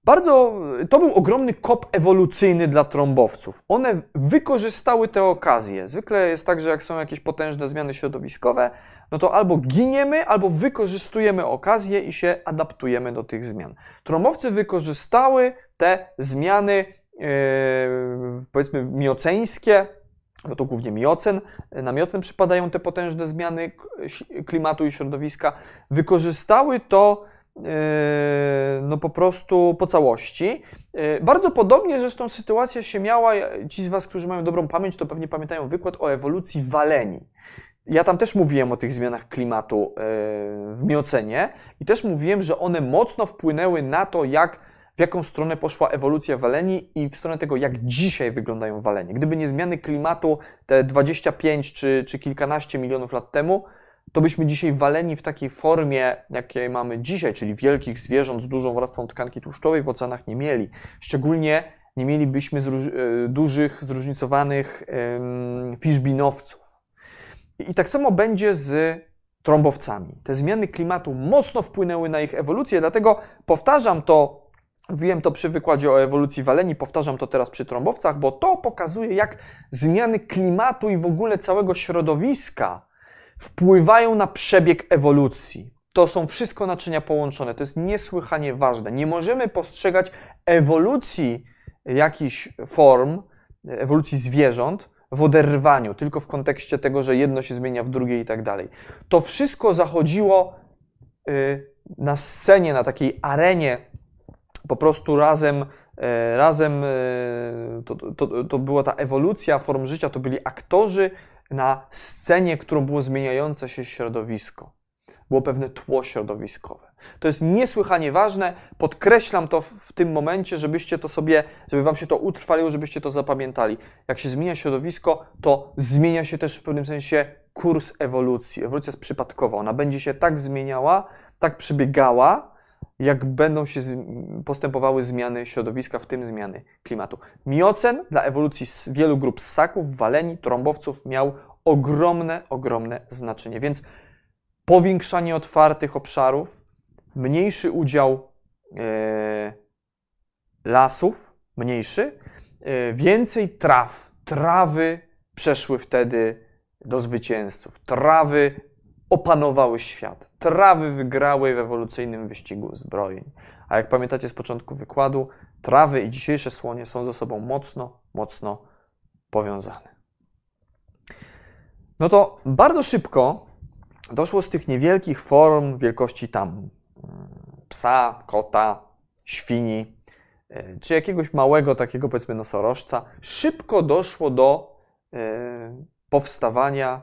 bardzo, to był ogromny kop ewolucyjny dla trąbowców. One wykorzystały te okazje. Zwykle jest tak, że jak są jakieś potężne zmiany środowiskowe, no to albo giniemy, albo wykorzystujemy okazję i się adaptujemy do tych zmian. Trąbowcy wykorzystały te zmiany, yy, powiedzmy, mioceńskie, bo to głównie miocen, na miocen przypadają te potężne zmiany klimatu i środowiska, wykorzystały to no po prostu po całości. Yy, bardzo podobnie zresztą sytuacja się miała, ci z Was, którzy mają dobrą pamięć, to pewnie pamiętają wykład o ewolucji walenii. Ja tam też mówiłem o tych zmianach klimatu yy, w miocenie i też mówiłem, że one mocno wpłynęły na to, jak, w jaką stronę poszła ewolucja walenii i w stronę tego, jak dzisiaj wyglądają walenie. Gdyby nie zmiany klimatu te 25 czy, czy kilkanaście milionów lat temu, to byśmy dzisiaj waleni w takiej formie, jakiej mamy dzisiaj, czyli wielkich zwierząt z dużą warstwą tkanki tłuszczowej w oceanach nie mieli. Szczególnie nie mielibyśmy zróż, e, dużych, zróżnicowanych um, fiszbinowców. I, I tak samo będzie z trąbowcami. Te zmiany klimatu mocno wpłynęły na ich ewolucję, dlatego powtarzam to Mówiłem to przy wykładzie o ewolucji waleni, powtarzam to teraz przy trąbowcach, bo to pokazuje, jak zmiany klimatu i w ogóle całego środowiska wpływają na przebieg ewolucji. To są wszystko naczynia połączone. To jest niesłychanie ważne. Nie możemy postrzegać ewolucji jakichś form, ewolucji zwierząt w oderwaniu, tylko w kontekście tego, że jedno się zmienia w drugie i tak dalej. To wszystko zachodziło y, na scenie, na takiej arenie, po prostu razem, y, razem y, to, to, to była ta ewolucja form życia, to byli aktorzy na scenie, którą było zmieniające się środowisko. Było pewne tło środowiskowe. To jest niesłychanie ważne. Podkreślam to w tym momencie, żebyście to sobie, żeby wam się to utrwaliło, żebyście to zapamiętali. Jak się zmienia środowisko, to zmienia się też w pewnym sensie kurs ewolucji. Ewolucja jest przypadkowa. Ona będzie się tak zmieniała, tak przebiegała, jak będą się postępowały zmiany środowiska, w tym zmiany klimatu. Miocen dla ewolucji wielu grup ssaków, waleni, trąbowców miał ogromne, ogromne znaczenie. Więc powiększanie otwartych obszarów, mniejszy udział e, lasów, mniejszy, e, więcej traw. Trawy przeszły wtedy do zwycięzców. Trawy opanowały świat. Trawy wygrały w ewolucyjnym wyścigu zbrojeń. A jak pamiętacie z początku wykładu, trawy i dzisiejsze słonie są ze sobą mocno, mocno powiązane. No to bardzo szybko doszło z tych niewielkich form wielkości tam mm, psa, kota, świni, e, czy jakiegoś małego takiego powiedzmy nosorożca, szybko doszło do e, powstawania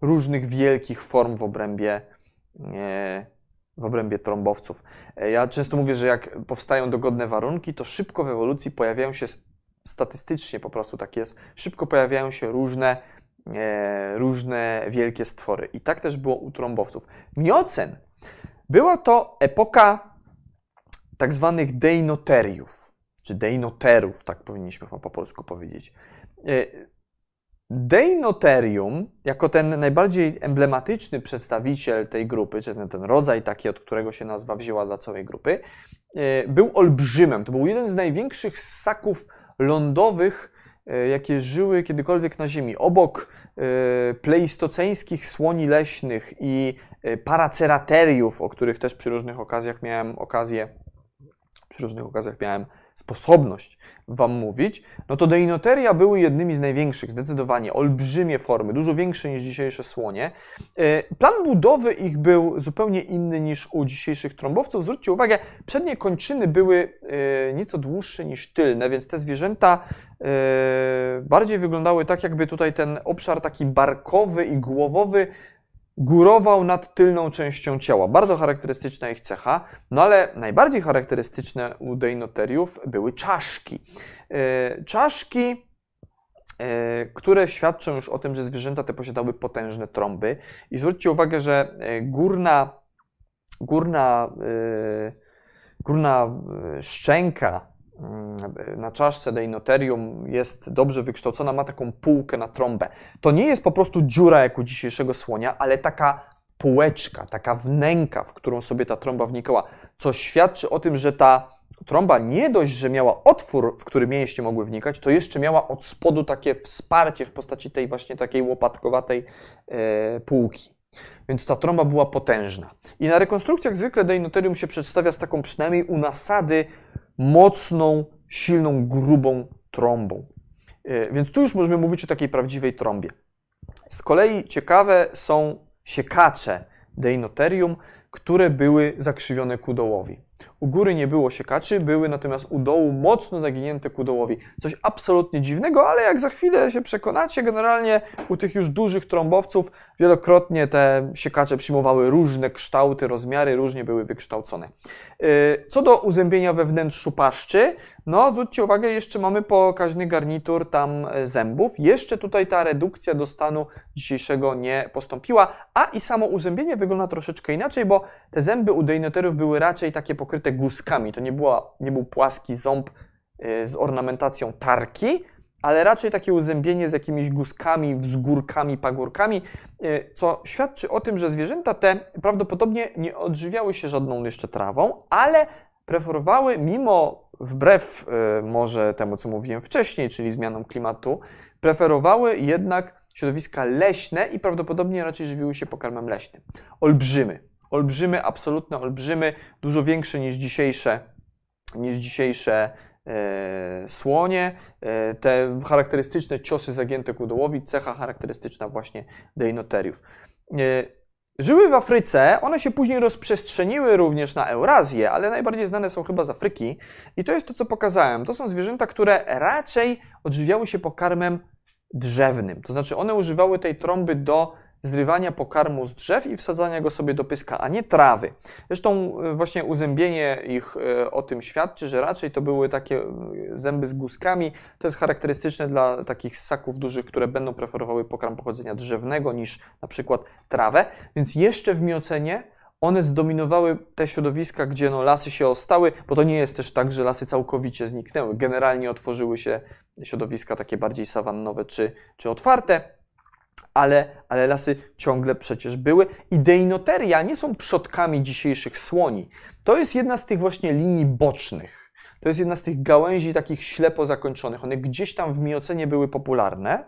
różnych wielkich form w obrębie, w obrębie trąbowców. E, ja często mówię, że jak powstają dogodne warunki, to szybko w ewolucji pojawiają się, statystycznie po prostu tak jest, szybko pojawiają się różne, e, różne wielkie stwory. I tak też było u trąbowców. Miocen była to epoka tak zwanych deinoteriów, czy deinoterów, tak powinniśmy po polsku powiedzieć. Deinoterium, jako ten najbardziej emblematyczny przedstawiciel tej grupy, czy ten, ten rodzaj taki, od którego się nazwa wzięła dla całej grupy, e, był olbrzymem. To był jeden z największych ssaków lądowych, e, jakie żyły kiedykolwiek na Ziemi. Obok e, pleistoceńskich słoni leśnych i paracerateriów, o których też przy różnych okazjach miałem okazję, przy różnych okazjach miałem sposobność Wam mówić, no to Deinoteria były jednymi z największych, zdecydowanie olbrzymie formy, dużo większe niż dzisiejsze słonie. E, plan budowy ich był zupełnie inny niż u dzisiejszych trąbowców. Zwróćcie uwagę, przednie kończyny były e, nieco dłuższe niż tylne, więc te zwierzęta e, bardziej wyglądały tak, jakby tutaj ten obszar taki barkowy i głowowy górował nad tylną częścią ciała. Bardzo charakterystyczna ich cecha, no ale najbardziej charakterystyczne u deinoteriów były czaszki. E, czaszki, e, które świadczą już o tym, że zwierzęta te posiadały potężne trąby. I zwróćcie uwagę, że e, górna, górna, górna szczęka na czaszce Deinoterium jest dobrze wykształcona, ma taką półkę na trąbę. To nie jest po prostu dziura jak u dzisiejszego słonia, ale taka półeczka, taka wnęka, w którą sobie ta trąba wnikała, co świadczy o tym, że ta trąba nie dość, że miała otwór, w który mięśnie mogły wnikać, to jeszcze miała od spodu takie wsparcie w postaci tej właśnie takiej łopatkowatej e, półki. Więc ta trąba była potężna. I na rekonstrukcjach zwykle Deinoterium się przedstawia z taką przynajmniej u nasady mocną, silną, grubą trąbą. E, więc tu już możemy mówić o takiej prawdziwej trąbie. Z kolei ciekawe są siekacze Deinoterium, które były zakrzywione ku dołowi. U góry nie było siekaczy, były natomiast u dołu mocno zaginięte ku dołowi. Coś absolutnie dziwnego, ale jak za chwilę się przekonacie, generalnie u tych już dużych trąbowców wielokrotnie te siekacze przyjmowały różne kształty, rozmiary, różnie były wykształcone. Y, co do uzębienia we wnętrzu paszczy, no zwróćcie uwagę, jeszcze mamy pokaźny garnitur tam e, zębów. Jeszcze tutaj ta redukcja do stanu dzisiejszego nie postąpiła, a i samo uzębienie wygląda troszeczkę inaczej, bo te zęby u dejnoterów były raczej takie pokryte guzkami. To nie, była, nie był płaski ząb y, z ornamentacją tarki, ale raczej takie uzębienie z jakimiś guzkami, wzgórkami, pagórkami, y, co świadczy o tym, że zwierzęta te prawdopodobnie nie odżywiały się żadną jeszcze trawą, ale preferowały, mimo wbrew y, może temu, co mówiłem wcześniej, czyli zmianom klimatu, preferowały jednak środowiska leśne i prawdopodobnie raczej żywiły się pokarmem leśnym. Olbrzymy, olbrzymy, absolutne olbrzymy, dużo większe niż dzisiejsze, niż dzisiejsze e, słonie, e, te charakterystyczne ciosy zagięte ku dołowi, cecha charakterystyczna właśnie deinoteriów. E, żyły w Afryce, one się później rozprzestrzeniły również na Eurazję, ale najbardziej znane są chyba z Afryki. I to jest to, co pokazałem. To są zwierzęta, które raczej odżywiały się pokarmem drzewnym. To znaczy one używały tej trąby do zrywania pokarmu z drzew i wsadzania go sobie do pyska, a nie trawy. Zresztą e, właśnie uzębienie ich e, o tym świadczy, że raczej to były takie e, zęby z guzkami. To jest charakterystyczne dla takich ssaków dużych, które będą preferowały pokarm pochodzenia drzewnego niż na przykład trawę. Więc jeszcze w miocenie one zdominowały te środowiska, gdzie no, lasy się ostały, bo to nie jest też tak, że lasy całkowicie zniknęły. Generalnie otworzyły się środowiska takie bardziej sawannowe czy, czy otwarte ale, ale lasy ciągle przecież były. I deinoteria nie są przodkami dzisiejszych słoni. To jest jedna z tych właśnie linii bocznych. To jest jedna z tych gałęzi takich ślepo zakończonych. One gdzieś tam w miocenie były popularne,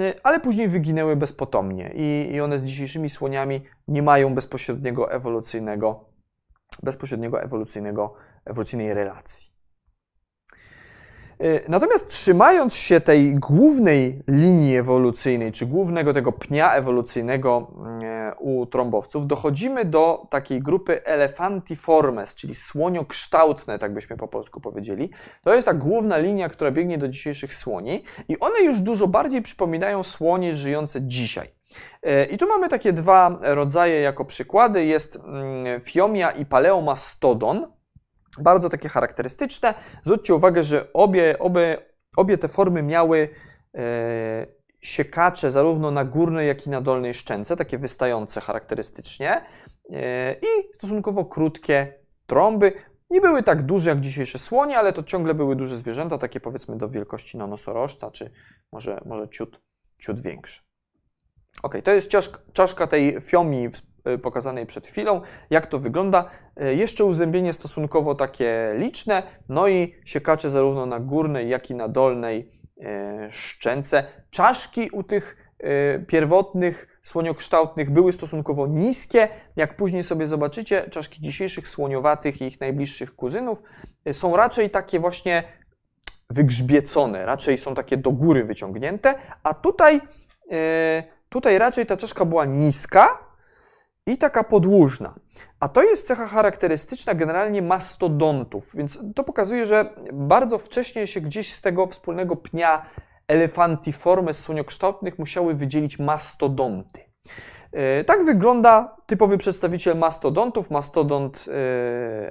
y, ale później wyginęły bezpotomnie i, i one z dzisiejszymi słoniami nie mają bezpośredniego ewolucyjnego, bezpośredniego ewolucyjnego, ewolucyjnej relacji. E, natomiast trzymając się tej głównej linii ewolucyjnej, czy głównego tego pnia ewolucyjnego e, u trąbowców, dochodzimy do takiej grupy Elephantiformes, czyli słoniokształtne, tak byśmy po polsku powiedzieli. To jest ta główna linia, która biegnie do dzisiejszych słoni i one już dużo bardziej przypominają słonie żyjące dzisiaj. E, I tu mamy takie dwa rodzaje jako przykłady. Jest mm, Fiomia i Paleomastodon. Bardzo takie charakterystyczne. Zwróćcie uwagę, że obie, obie, obie te formy miały e, siekacze zarówno na górnej, jak i na dolnej szczęce, takie wystające charakterystycznie e, i stosunkowo krótkie trąby. Nie były tak duże jak dzisiejsze słonie, ale to ciągle były duże zwierzęta, takie powiedzmy do wielkości no, nosorożca, czy może, może ciut, ciut większe. Ok, to jest czaszka, tej fiomii Y, pokazanej przed chwilą. Jak to wygląda? Y, jeszcze uzębienie stosunkowo takie liczne, no i siekacze zarówno na górnej, jak i na dolnej y, szczęce. Czaszki u tych pierwotnych słoniokształtnych były stosunkowo niskie. Jak później sobie zobaczycie, czaszki dzisiejszych słoniowatych i ich najbliższych kuzynów są raczej takie właśnie wygrzbiecone, raczej są takie do góry wyciągnięte, a tutaj, tutaj raczej ta czaszka była niska i taka podłużna. A to jest cecha charakterystyczna generalnie mastodontów, więc to pokazuje, że bardzo wcześnie się gdzieś z tego wspólnego pnia elefantiformes słoniokształtnych musiały wydzielić mastodonty. Yy, tak wygląda typowy przedstawiciel mastodontów. Mastodont yy,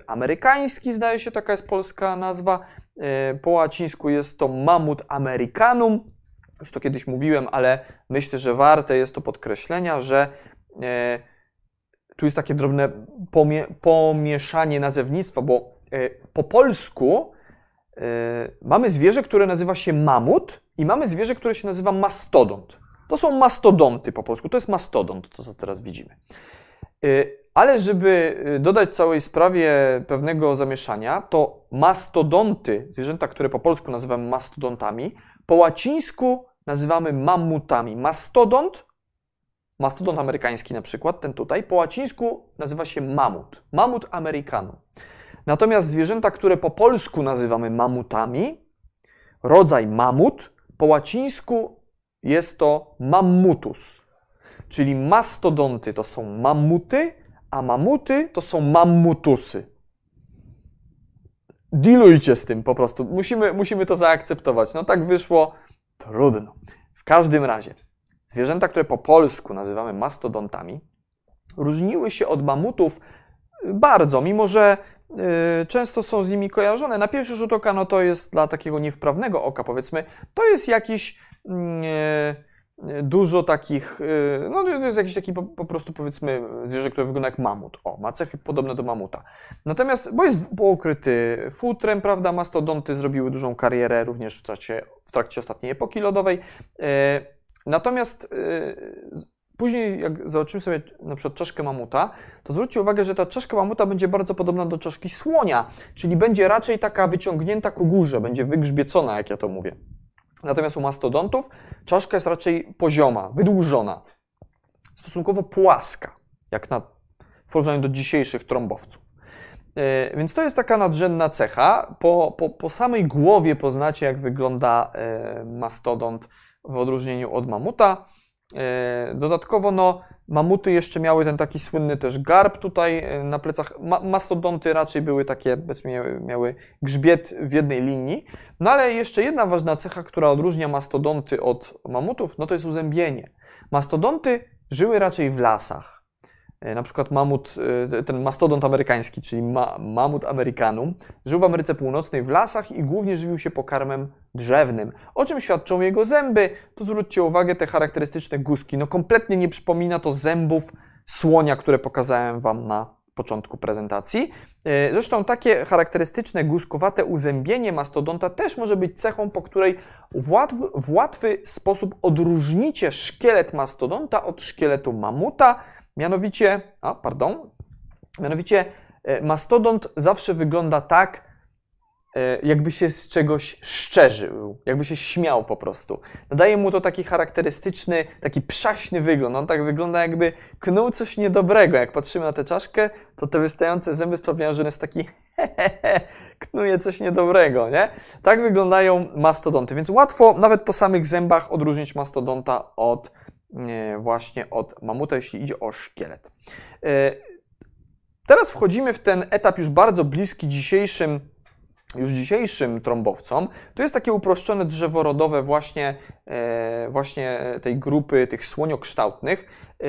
amerykański, zdaje się, taka jest polska nazwa. Yy, po łacińsku jest to Mammut americanum. Już to kiedyś mówiłem, ale myślę, że warte jest to podkreślenia, że tu jest takie drobne pomie pomieszanie nazewnictwa, bo po polsku mamy zwierzę, które nazywa się mamut i mamy zwierzę, które się nazywa mastodont. To są mastodonty po polsku. To jest mastodont, to co teraz widzimy. Y, ale żeby dodać całej sprawie pewnego zamieszania, to mastodonty, zwierzęta, które po polsku nazywamy mastodontami, po łacińsku nazywamy mammutami. Mastodont, mastodont amerykański na przykład, ten tutaj, po łacińsku nazywa się mamut. Mamut americanum. Natomiast zwierzęta, które po polsku nazywamy mamutami, rodzaj mamut, po łacińsku jest to mammutus, czyli mastodonty to są mammuty, a mamuty to są mammutusy. Dilujcie z tym po prostu. Musimy, musimy to zaakceptować. No tak wyszło, trudno. W każdym razie, zwierzęta, które po polsku nazywamy mastodontami, różniły się od mamutów bardzo, mimo że y, często są z nimi kojarzone. Na pierwszy rzut oka no to jest dla takiego niewprawnego oka, powiedzmy, to jest jakiś dużo takich, y, no to jest jakiś taki po, po, prostu powiedzmy zwierzę, które wygląda jak mamut. O, ma cechy podobne do mamuta. Natomiast, bo jest pokryty futrem, prawda, mastodonty zrobiły dużą karierę również w trakcie, w trakcie ostatniej epoki lodowej. E, natomiast e, później jak zobaczymy sobie na przykład czaszkę mamuta, to zwróćcie uwagę, że ta czaszka mamuta będzie bardzo podobna do czaszki słonia, czyli będzie raczej taka wyciągnięta ku górze, będzie wygrzbiecona, jak ja to mówię. Natomiast u mastodontów czaszka jest raczej pozioma, wydłużona, stosunkowo płaska, jak na, w porównaniu do dzisiejszych trąbowców. Yy, więc to jest taka nadrzędna cecha. Po, po, po samej głowie poznacie, jak wygląda yy, mastodont w odróżnieniu od mamuta. Yy, dodatkowo, no, Mamuty jeszcze miały ten taki słynny też garb tutaj e, na plecach. Ma mastodonty raczej były takie, powiedzmy, miały grzbiet w jednej linii. No ale jeszcze jedna ważna cecha, która odróżnia mastodonty od mamutów, no to jest uzębienie. Mastodonty żyły raczej w lasach. E, na przykład mamut, e, ten mastodont amerykański, czyli ma, mamut americanum, żył w Ameryce Północnej w lasach i głównie żywił się pokarmem drzewnym. O czym świadczą jego zęby? To zwróćcie uwagę, te charakterystyczne guzki. No kompletnie nie przypomina to zębów słonia, które pokazałem Wam na początku prezentacji. E, zresztą takie charakterystyczne guzkowate uzębienie mastodonta też może być cechą, po której w łatwy, w łatwy sposób odróżnicie szkielet mastodonta od szkieletu mamuta, Mianowicie, a pardon, mianowicie e, mastodont zawsze wygląda tak, e, jakby się z czegoś szczerzył, jakby się śmiał po prostu. Nadaje mu to taki charakterystyczny, taki przaśny wygląd. On tak wygląda, jakby knuł coś niedobrego. Jak patrzymy na tę czaszkę, to te wystające zęby sprawiają, że on jest taki knuje coś niedobrego, nie? Tak wyglądają mastodonty, więc łatwo nawet po samych zębach odróżnić mastodonta od właśnie od mamuta, jeśli idzie o szkielet. E, teraz wchodzimy w ten etap już bardzo bliski dzisiejszym już dzisiejszym trąbowcom, to jest takie uproszczone drzewo rodowe właśnie, e, właśnie tej grupy tych słoniokształtnych. E,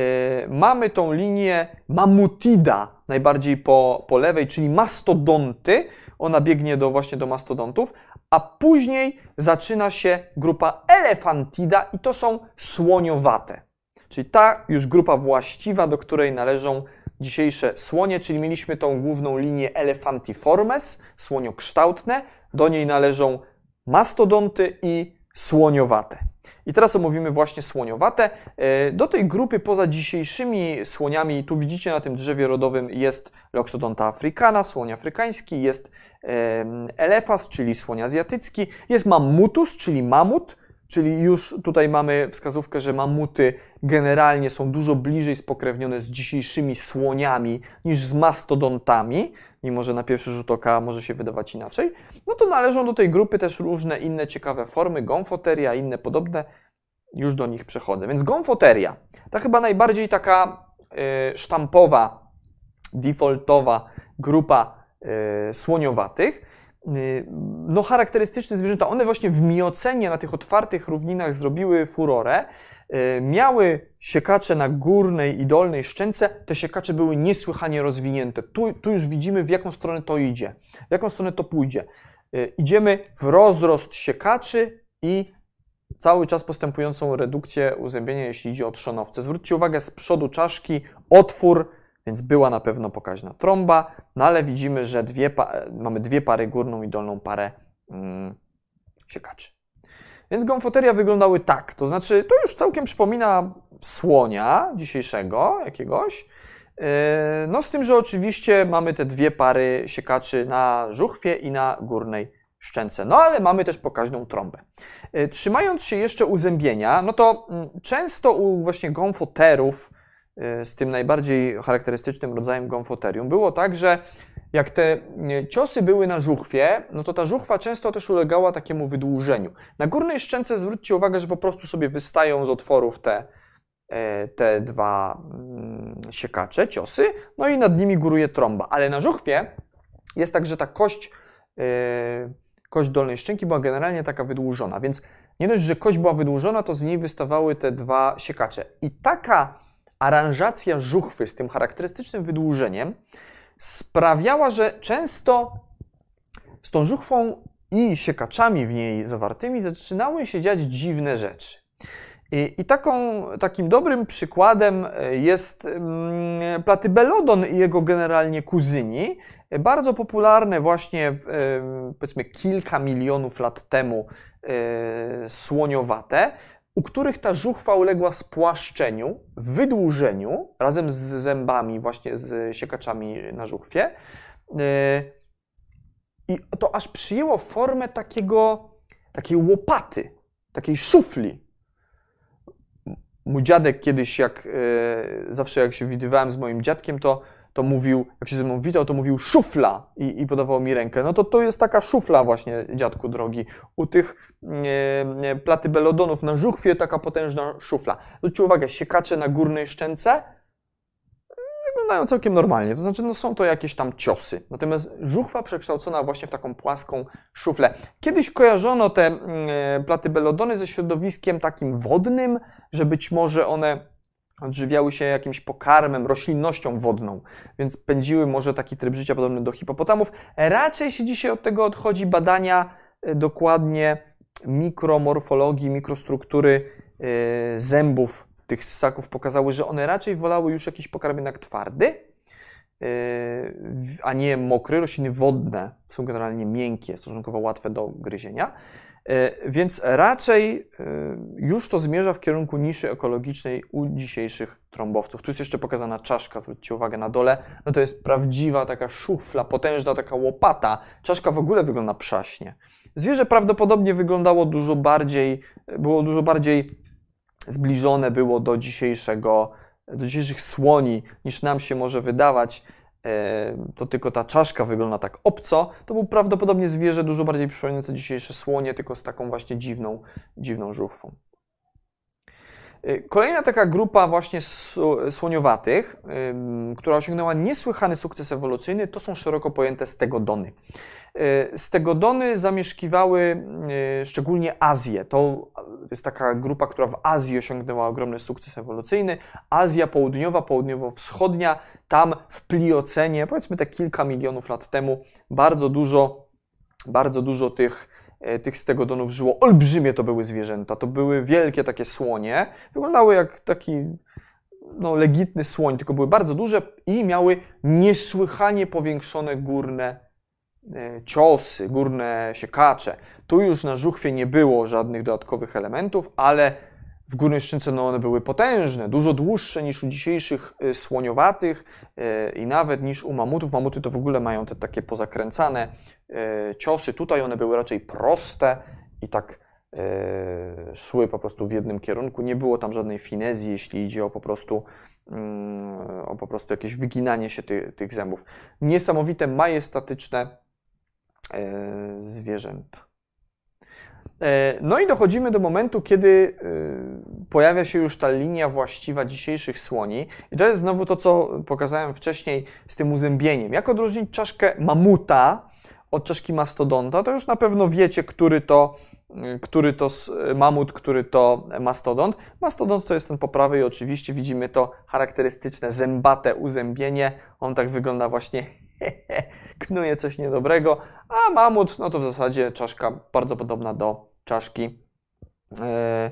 mamy tą linię mamutida najbardziej po, po lewej, czyli mastodonty. Ona biegnie do, właśnie do mastodontów, a później zaczyna się grupa elefantida i to są słoniowate. Czyli ta już grupa właściwa, do której należą dzisiejsze słonie, czyli mieliśmy tą główną linię elefantiformes, słoniokształtne, do niej należą mastodonty i słoniowate. I teraz omówimy właśnie słoniowate. E, do tej grupy poza dzisiejszymi słoniami, tu widzicie na tym drzewie rodowym jest Loxodonta africana, słoń afrykański, jest elefas, czyli słoń azjatycki, jest mammutus, czyli mamut, Czyli już tutaj mamy wskazówkę, że mamuty generalnie są dużo bliżej spokrewnione z dzisiejszymi słoniami niż z mastodontami, mimo że na pierwszy rzut oka może się wydawać inaczej. No to należą do tej grupy też różne inne ciekawe formy, gonfoteria, inne podobne. Już do nich przechodzę. Więc gonfoteria, ta chyba najbardziej taka y, sztampowa, defaultowa grupa y, słoniowatych Y, no, charakterystyczne zwierzęta. One właśnie w miocenie na tych otwartych równinach zrobiły furorę. Y, miały siekacze na górnej i dolnej szczęce. Te siekacze były niesłychanie rozwinięte. Tu, tu już widzimy, w jaką stronę to idzie, w jaką stronę to pójdzie. Y, idziemy w rozrost siekaczy i cały czas postępującą redukcję uzębienia, jeśli idzie o trzonowce. Zwróćcie uwagę, z przodu czaszki otwór więc była na pewno pokaźna trąba, no ale widzimy, że dwie mamy dwie pary, górną i dolną parę mm, siekaczy. Więc gomfoteria wyglądały tak, to znaczy to już całkiem przypomina słonia dzisiejszego jakiegoś, no z tym, że oczywiście mamy te dwie pary siekaczy na żuchwie i na górnej szczęce. No ale mamy też pokaźną trąbę. Yy, trzymając się jeszcze uzębienia, no to mm, często u właśnie gomfoterów Y, z tym najbardziej charakterystycznym rodzajem gonfoterium, było tak, że jak te ciosy były na żuchwie, no to ta żuchwa często też ulegała takiemu wydłużeniu. Na górnej szczęce zwróćcie uwagę, że po prostu sobie wystają z otworów te, e, te dwa mm, siekacze, ciosy, no i nad nimi góruje trąba. Ale na żuchwie jest tak, że ta kość, e, kość dolnej szczęki była generalnie taka wydłużona, więc nie dość, że kość była wydłużona, to z niej wystawały te dwa siekacze. I taka aranżacja żuchwy z tym charakterystycznym wydłużeniem sprawiała, że często z tą żuchwą i siekaczami w niej zawartymi zaczynały się dziać dziwne rzeczy. I, taką, takim dobrym przykładem e, jest mm, platybelodon i jego generalnie kuzyni, bardzo popularne właśnie e, powiedzmy kilka milionów lat temu e, słoniowate, u których ta żuchwa uległa spłaszczeniu, wydłużeniu razem z zębami, właśnie z siekaczami na żuchwie. I to aż przyjęło formę takiego, takiej łopaty, takiej szufli. Mój dziadek kiedyś, jak y, zawsze jak się widywałem z moim dziadkiem, to to mówił, jak się ze mną witał, to mówił szufla i, i podawał mi rękę. No to to jest taka szufla właśnie, dziadku drogi. U tych e, platybelodonów na żuchwie taka potężna szufla. Zwróćcie uwagę, siekacze na górnej szczęce wyglądają całkiem normalnie. To znaczy, no są to jakieś tam ciosy. Natomiast żuchwa przekształcona właśnie w taką płaską szuflę. Kiedyś kojarzono te e, platybelodony ze środowiskiem takim wodnym, że być może one odżywiały się jakimś pokarmem, roślinnością wodną, więc pędziły może taki tryb życia podobny do hipopotamów. Raczej się dzisiaj od tego odchodzi badania e, dokładnie mikromorfologii, mikrostruktury e, zębów tych ssaków pokazały, że one raczej wolały już jakiś pokarm jednak twardy, e, a nie mokry. Rośliny wodne są generalnie miękkie, stosunkowo łatwe do gryzienia. E, więc raczej e, już to zmierza w kierunku niszy ekologicznej u dzisiejszych trąbowców. Tu jest jeszcze pokazana czaszka, zwróćcie uwagę na dole. No to jest prawdziwa taka szufla, potężna taka łopata. Czaszka w ogóle wygląda przaśnie. Zwierzę prawdopodobnie wyglądało dużo bardziej, było dużo bardziej zbliżone było do dzisiejszego, do dzisiejszych słoni, niż nam się może wydawać to tylko ta czaszka wygląda tak obco, to był prawdopodobnie zwierzę dużo bardziej przypominające dzisiejsze słonie, tylko z taką właśnie dziwną, dziwną żuchwą. Y, kolejna taka grupa właśnie słoniowatych, która osiągnęła niesłychany sukces ewolucyjny, to są szeroko pojęte stegodony. Y, stegodony zamieszkiwały y, szczególnie Azję. To jest taka grupa, która w Azji osiągnęła ogromny sukces ewolucyjny. Azja Południowa, Południowo-Wschodnia, tam w Pliocenie, powiedzmy te kilka milionów lat temu, bardzo dużo, bardzo dużo tych tych stegodonów żyło. Olbrzymie to były zwierzęta. To były wielkie takie słonie. Wyglądały jak taki no, legitny słoń, tylko były bardzo duże i miały niesłychanie powiększone górne e, ciosy, górne siekacze. Tu już na żuchwie nie było żadnych dodatkowych elementów, ale w górnej szczęce no one były potężne, dużo dłuższe niż u dzisiejszych y, słoniowatych y, i nawet niż u mamutów. Mamuty to w ogóle mają te takie pozakręcane y, ciosy. Tutaj one były raczej proste i tak szły po prostu w jednym kierunku. Nie było tam żadnej finezji, jeśli idzie o po prostu, mm, o po prostu jakieś wyginanie się ty, tych zębów. Niesamowite, majestatyczne zwierzęta. No i dochodzimy do momentu, kiedy pojawia się już ta linia właściwa dzisiejszych słoni. I to jest znowu to, co pokazałem wcześniej z tym uzębieniem. Jak odróżnić czaszkę mamuta od czaszki mastodonta, to już na pewno wiecie, który to, e, który to mamut, który to mastodont. Mastodont to jest ten po prawej, oczywiście widzimy to charakterystyczne zębate uzębienie. On tak wygląda właśnie knuje coś niedobrego, a mamut, no to w zasadzie czaszka bardzo podobna do czaszki, e,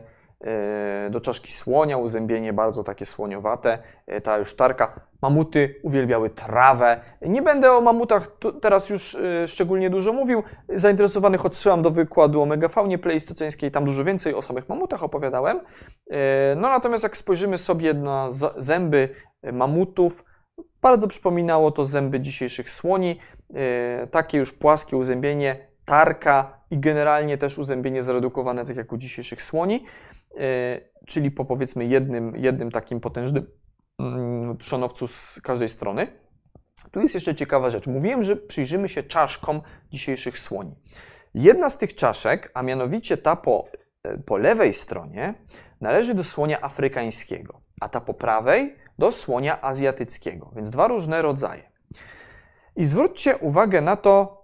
do czaszki słonia, uzębienie bardzo takie słoniowate, e, ta już tarka. Mamuty uwielbiały trawę. Nie będę o mamutach teraz już szczególnie dużo mówił. Zainteresowanych odsyłam do wykładu o megafaunie pleistoceńskiej, tam dużo więcej o samych mamutach opowiadałem. No natomiast jak spojrzymy sobie na zęby mamutów, bardzo przypominało to zęby dzisiejszych słoni. Takie już płaskie uzębienie, tarka, i generalnie też uzębienie zredukowane, tak jak u dzisiejszych słoni, e, czyli po powiedzmy jednym, jednym takim potężnym mm, trzonowcu z każdej strony. Tu jest jeszcze ciekawa rzecz. Mówiłem, że przyjrzymy się czaszkom dzisiejszych słoni. Jedna z tych czaszek, a mianowicie ta po, e, po lewej stronie, należy do słonia afrykańskiego, a ta po prawej do słonia azjatyckiego, więc dwa różne rodzaje. I zwróćcie uwagę na to,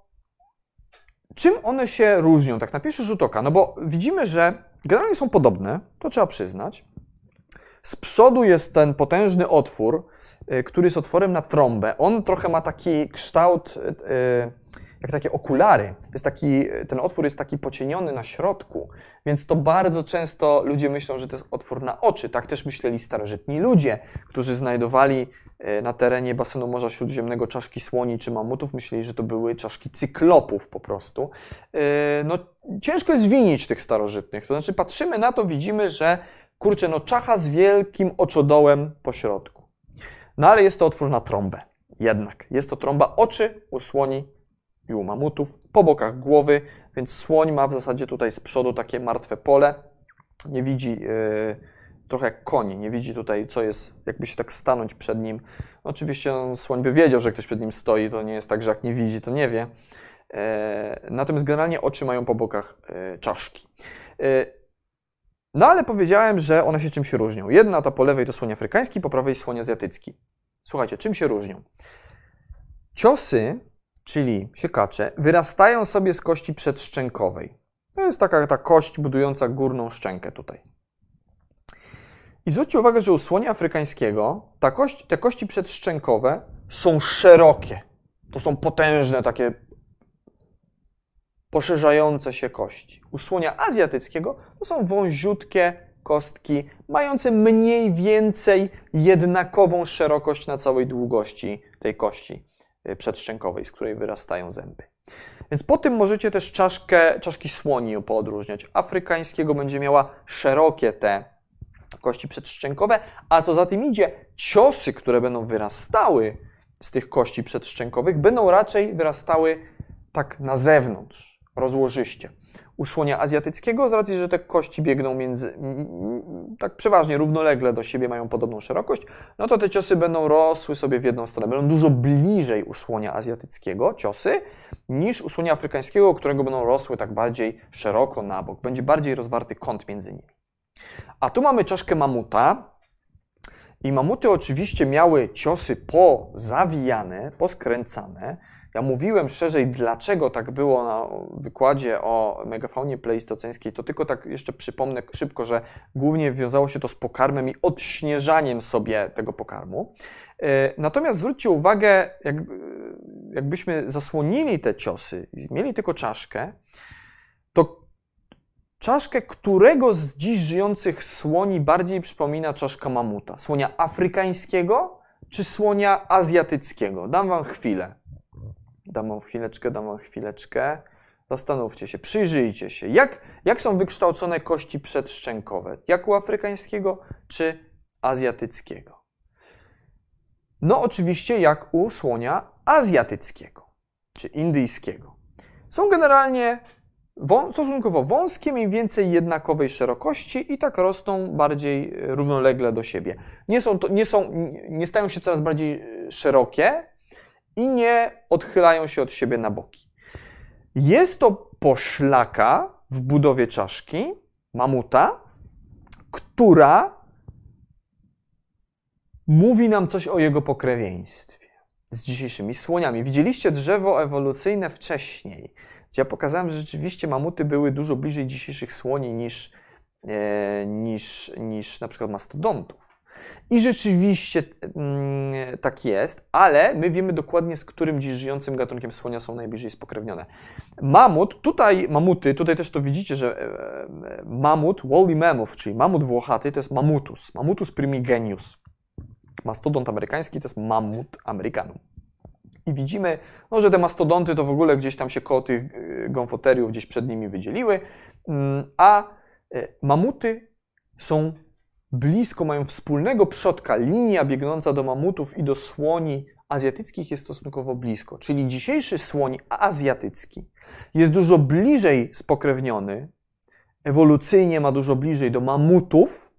Czym one się różnią tak na pierwszy rzut oka? No bo widzimy, że generalnie są podobne, to trzeba przyznać. Z przodu jest ten potężny otwór, y, który jest otworem na trąbę. On trochę ma taki kształt, y, y, jak takie okulary. Jest taki, ten otwór jest taki pocieniony na środku, więc to bardzo często ludzie myślą, że to jest otwór na oczy. Tak też myśleli starożytni ludzie, którzy znajdowali E, na terenie basenu Morza Śródziemnego czaszki słoni czy mamutów, myśleli, że to były czaszki cyklopów po prostu. E, no, ciężko jest winić tych starożytnych. To znaczy, patrzymy na to, widzimy, że kurczę, no czacha z wielkim oczodołem po środku. No ale jest to otwór na trąbę. Jednak jest to trąba oczy u słoni i u mamutów, po bokach głowy, więc słoń ma w zasadzie tutaj z przodu takie martwe pole. Nie widzi. Yy, trochę jak koń, nie widzi tutaj, co jest, jakby się tak stanąć przed nim. Oczywiście on, słoń by wiedział, że ktoś przed nim stoi, to nie jest tak, że jak nie widzi, to nie wie. E, natomiast generalnie oczy mają po bokach e, czaszki. No ale powiedziałem, że one się czymś różnią. Jedna ta po lewej to słoń afrykański, po prawej słoń azjatycki. Słuchajcie, czym się różnią? Ciosy, czyli siekacze, wyrastają sobie z kości przedszczękowej. To jest taka ta kość budująca górną szczękę tutaj. I zwróćcie uwagę, że u słonia afrykańskiego ta kość, te kości przedszczękowe są szerokie. To są potężne, takie poszerzające się kości. U słonia azjatyckiego to są wąziutkie kostki, mające mniej więcej jednakową szerokość na całej długości tej kości przedszczękowej, z której wyrastają zęby. Więc po tym możecie też czaszkę, czaszki słoni poodróżniać. Afrykańskiego będzie miała szerokie te kości przedszczękowe, a co za tym idzie, ciosy, które będą wyrastały z tych kości przedszczękowych, będą raczej wyrastały tak na zewnątrz, rozłożyście. U słonia azjatyckiego, z racji, że te kości biegną między, tak przeważnie równolegle do siebie, mają podobną szerokość, no to te ciosy będą rosły sobie w jedną stronę. Będą dużo bliżej u słonia azjatyckiego ciosy, niż u słonia afrykańskiego, którego będą rosły tak bardziej szeroko na bok. Będzie bardziej rozwarty kąt między nimi. A tu mamy czaszkę mamuta. I mamuty oczywiście miały ciosy pozawijane, poskręcane. Ja mówiłem szerzej, dlaczego tak było na wykładzie o megafaunie pleistoceńskiej. To tylko tak jeszcze przypomnę szybko, że głównie wiązało się to z pokarmem i odśnieżaniem sobie tego pokarmu. E, natomiast zwróćcie uwagę, jak, jakbyśmy zasłonili te ciosy i mieli tylko czaszkę, to Czaszkę którego z dziś żyjących słoni bardziej przypomina czaszka mamuta? Słonia afrykańskiego czy słonia azjatyckiego? Dam wam chwilę. Dam wam chwileczkę, dam wam chwileczkę. Zastanówcie się, przyjrzyjcie się. Jak, jak są wykształcone kości przedszczękowe? Jak u afrykańskiego czy azjatyckiego? No oczywiście jak u słonia azjatyckiego czy indyjskiego. Są generalnie wą, stosunkowo wąskie, mniej więcej jednakowej szerokości i tak rosną bardziej równolegle do siebie. Nie, są to, nie, są, nie stają się coraz bardziej szerokie i nie odchylają się od siebie na boki. Jest to poszlaka w budowie czaszki mamuta, która mówi nam coś o jego pokrewieństwie z dzisiejszymi słoniami. Widzieliście drzewo ewolucyjne wcześniej, gdzie ja pokazałem, że rzeczywiście mamuty były dużo bliżej dzisiejszych słoni niż, e, niż, niż na przykład mastodontów. I rzeczywiście mm, tak jest, ale my wiemy dokładnie, z którym dziś żyjącym gatunkiem słonia są najbliżej spokrewnione. Mamut, tutaj mamuty, tutaj też to widzicie, że e, e, mamut, woolly mammoth, czyli mamut włochaty, to jest mamutus, mamutus primigenius. Mastodont amerykański to jest mamut amerykanum. I widzimy, no, że te mastodonty to w ogóle gdzieś tam się koło tych e, gonfoteriów gdzieś przed nimi wydzieliły, mm, a mamuty są blisko, mają wspólnego przodka. Linia biegnąca do mamutów i do słoni azjatyckich jest stosunkowo blisko. Czyli dzisiejszy słoń azjatycki jest dużo bliżej spokrewniony, ewolucyjnie ma dużo bliżej do mamutów,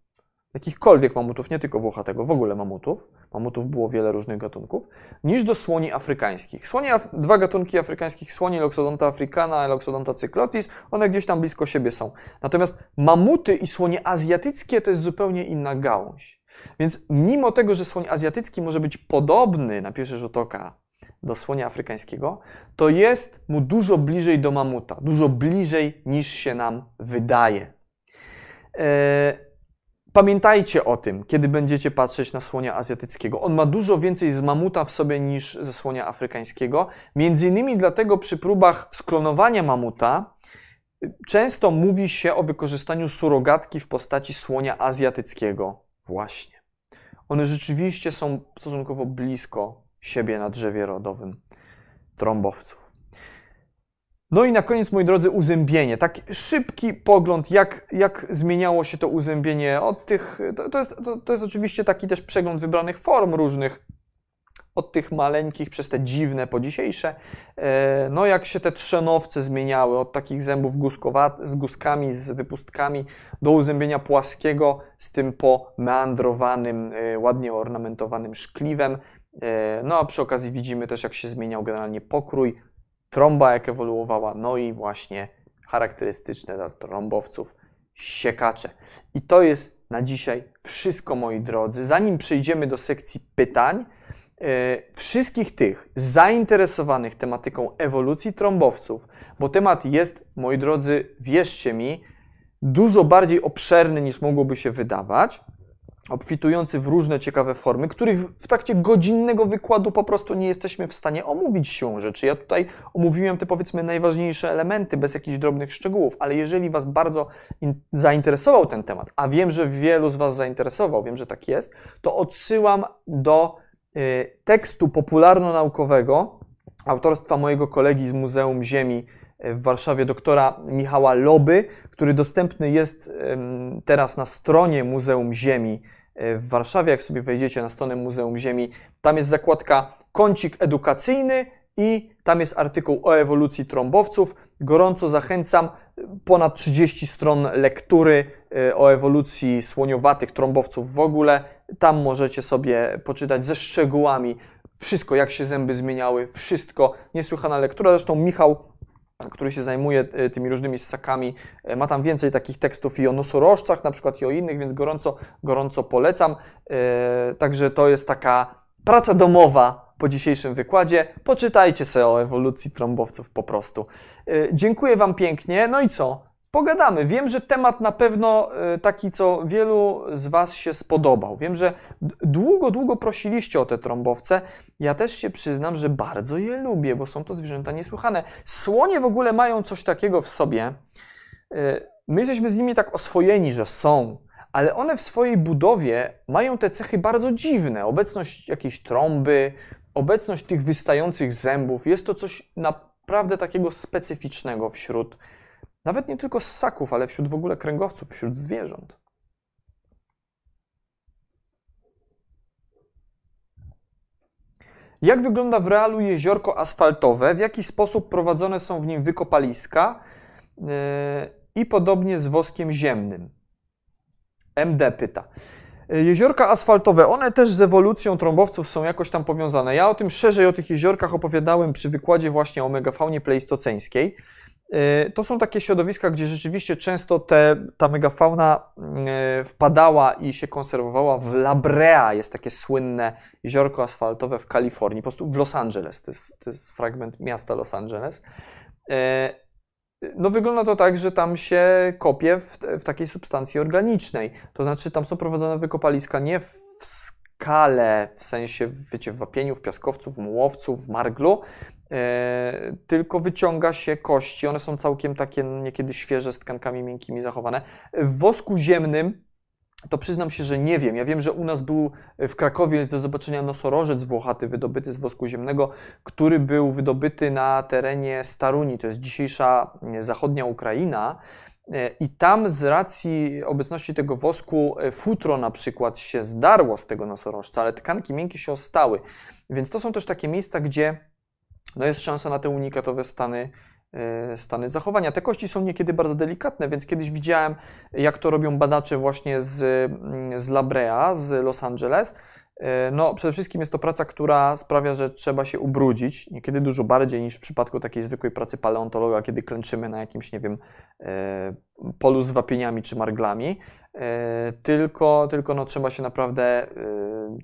jakichkolwiek mamutów, nie tylko włochatego, w ogóle mamutów, mamutów było wiele różnych gatunków, niż do słoni afrykańskich. Słonie, dwa gatunki afrykańskich słoni, Loxodonta africana Loxodonta cyclotis, one gdzieś tam blisko siebie są. Natomiast mamuty i słonie azjatyckie to jest zupełnie inna gałąź. Więc mimo tego, że słoń azjatycki może być podobny na pierwszy rzut oka do słonia afrykańskiego, to jest mu dużo bliżej do mamuta, dużo bliżej niż się nam wydaje. Eee, Pamiętajcie o tym, kiedy będziecie patrzeć na słonia azjatyckiego. On ma dużo więcej z mamuta w sobie niż ze słonia afrykańskiego. Między innymi dlatego przy próbach sklonowania mamuta y, często mówi się o wykorzystaniu surogatki w postaci słonia azjatyckiego. Właśnie. One rzeczywiście są stosunkowo blisko siebie na drzewie rodowym trąbowców. No i na koniec, moi drodzy, uzębienie. Tak szybki pogląd, jak, jak zmieniało się to uzębienie od tych. To, to, jest, to, to jest oczywiście taki też przegląd wybranych form różnych. Od tych maleńkich przez te dziwne po dzisiejsze. E, no, jak się te trzonowce zmieniały, od takich zębów z guskami, z wypustkami, do uzębienia płaskiego z tym pomeandrowanym, e, ładnie ornamentowanym szkliwem. E, no a przy okazji widzimy też, jak się zmieniał generalnie pokrój, trąba jak ewoluowała, no i właśnie charakterystyczne dla trąbowców siekacze. I to jest na dzisiaj wszystko, moi drodzy. Zanim przejdziemy do sekcji pytań, yy, wszystkich tych zainteresowanych tematyką ewolucji trąbowców, bo temat jest, moi drodzy, wierzcie mi, dużo bardziej obszerny niż mogłoby się wydawać obfitujący w różne ciekawe formy, których w trakcie godzinnego wykładu po prostu nie jesteśmy w stanie omówić się rzeczy. Ja tutaj omówiłem te powiedzmy najważniejsze elementy bez jakichś drobnych szczegółów, ale jeżeli Was bardzo zainteresował ten temat, a wiem, że wielu z Was zainteresował, wiem, że tak jest, to odsyłam do y, tekstu popularno-naukowego autorstwa mojego kolegi z Muzeum Ziemi y, w Warszawie, doktora Michała Loby, który dostępny jest teraz na stronie Muzeum Ziemi w Warszawie, jak sobie wejdziecie na stronę Muzeum Ziemi, tam jest zakładka kącik edukacyjny i tam jest artykuł o ewolucji trąbowców. Gorąco zachęcam. Ponad 30 stron lektury e, o ewolucji słoniowatych trąbowców w ogóle. Tam możecie sobie poczytać ze szczegółami wszystko, jak się zęby zmieniały, wszystko. Niesłychana lektura. Zresztą Michał który się zajmuje e, tymi różnymi ssakami. E, ma tam więcej takich tekstów i o nosorożcach, na przykład i o innych, więc gorąco, gorąco polecam. E, także to jest taka praca domowa po dzisiejszym wykładzie. Poczytajcie sobie o ewolucji trąbowców po prostu. Dziękuję Wam pięknie. No i co? Pogadamy. Wiem, że temat na pewno y, taki, co wielu z Was się spodobał. Wiem, że długo, długo prosiliście o te trąbowce. Ja też się przyznam, że bardzo je lubię, bo są to zwierzęta niesłychane. Słonie w ogóle mają coś takiego w sobie. Y, my jesteśmy z nimi tak oswojeni, że są, ale one w swojej budowie mają te cechy bardzo dziwne. Obecność jakiejś trąby, obecność tych wystających zębów. Jest to coś naprawdę takiego specyficznego wśród nawet nie tylko ssaków, ale wśród w ogóle kręgowców, wśród zwierząt. Jak wygląda w realu jeziorko asfaltowe? W jaki sposób prowadzone są w nim wykopaliska? i podobnie z woskiem ziemnym. MD pyta. Jeziorka asfaltowe, one też z ewolucją trąbowców są jakoś tam powiązane. Ja o tym szerzej, o tych jeziorkach opowiadałem przy wykładzie właśnie o megafaunie pleistoceńskiej. Y, to są takie środowiska, gdzie rzeczywiście często te, ta megafauna y, wpadała i się konserwowała. W La Brea jest takie słynne jeziorko asfaltowe w Kalifornii, po prostu w Los Angeles. To jest, to jest fragment miasta Los Angeles. Y, no wygląda to tak, że tam się kopie w, w takiej substancji organicznej. To znaczy tam są prowadzone wykopaliska nie w skale, w sensie wiecie, w wapieniu, w piaskowcu, w mułowcu, w marglu, e, tylko wyciąga się kości. One są całkiem takie niekiedy świeże, z tkankami miękkimi zachowane. W wosku ziemnym to przyznam się, że nie wiem. Ja wiem, że u nas był w Krakowie jest do zobaczenia nosorożec włochaty wydobyty z wosku ziemnego, który był wydobyty na terenie Staruni, to jest dzisiejsza zachodnia Ukraina. E, I tam z racji obecności tego wosku e, futro na przykład się zdarło z tego nosorożca, ale tkanki miękkie się ostały. Więc to są też takie miejsca, gdzie no jest szansa na te unikatowe stany, e, stany zachowania. Te kości są niekiedy bardzo delikatne, więc kiedyś widziałem, jak to robią badacze właśnie z, mm, z La Brea, z Los Angeles. E, no, przede wszystkim jest to praca, która sprawia, że trzeba się ubrudzić, niekiedy dużo bardziej niż w przypadku takiej zwykłej pracy paleontologa, kiedy klęczymy na jakimś, nie wiem, e, polu z wapieniami czy marglami, tylko, tylko no, trzeba się naprawdę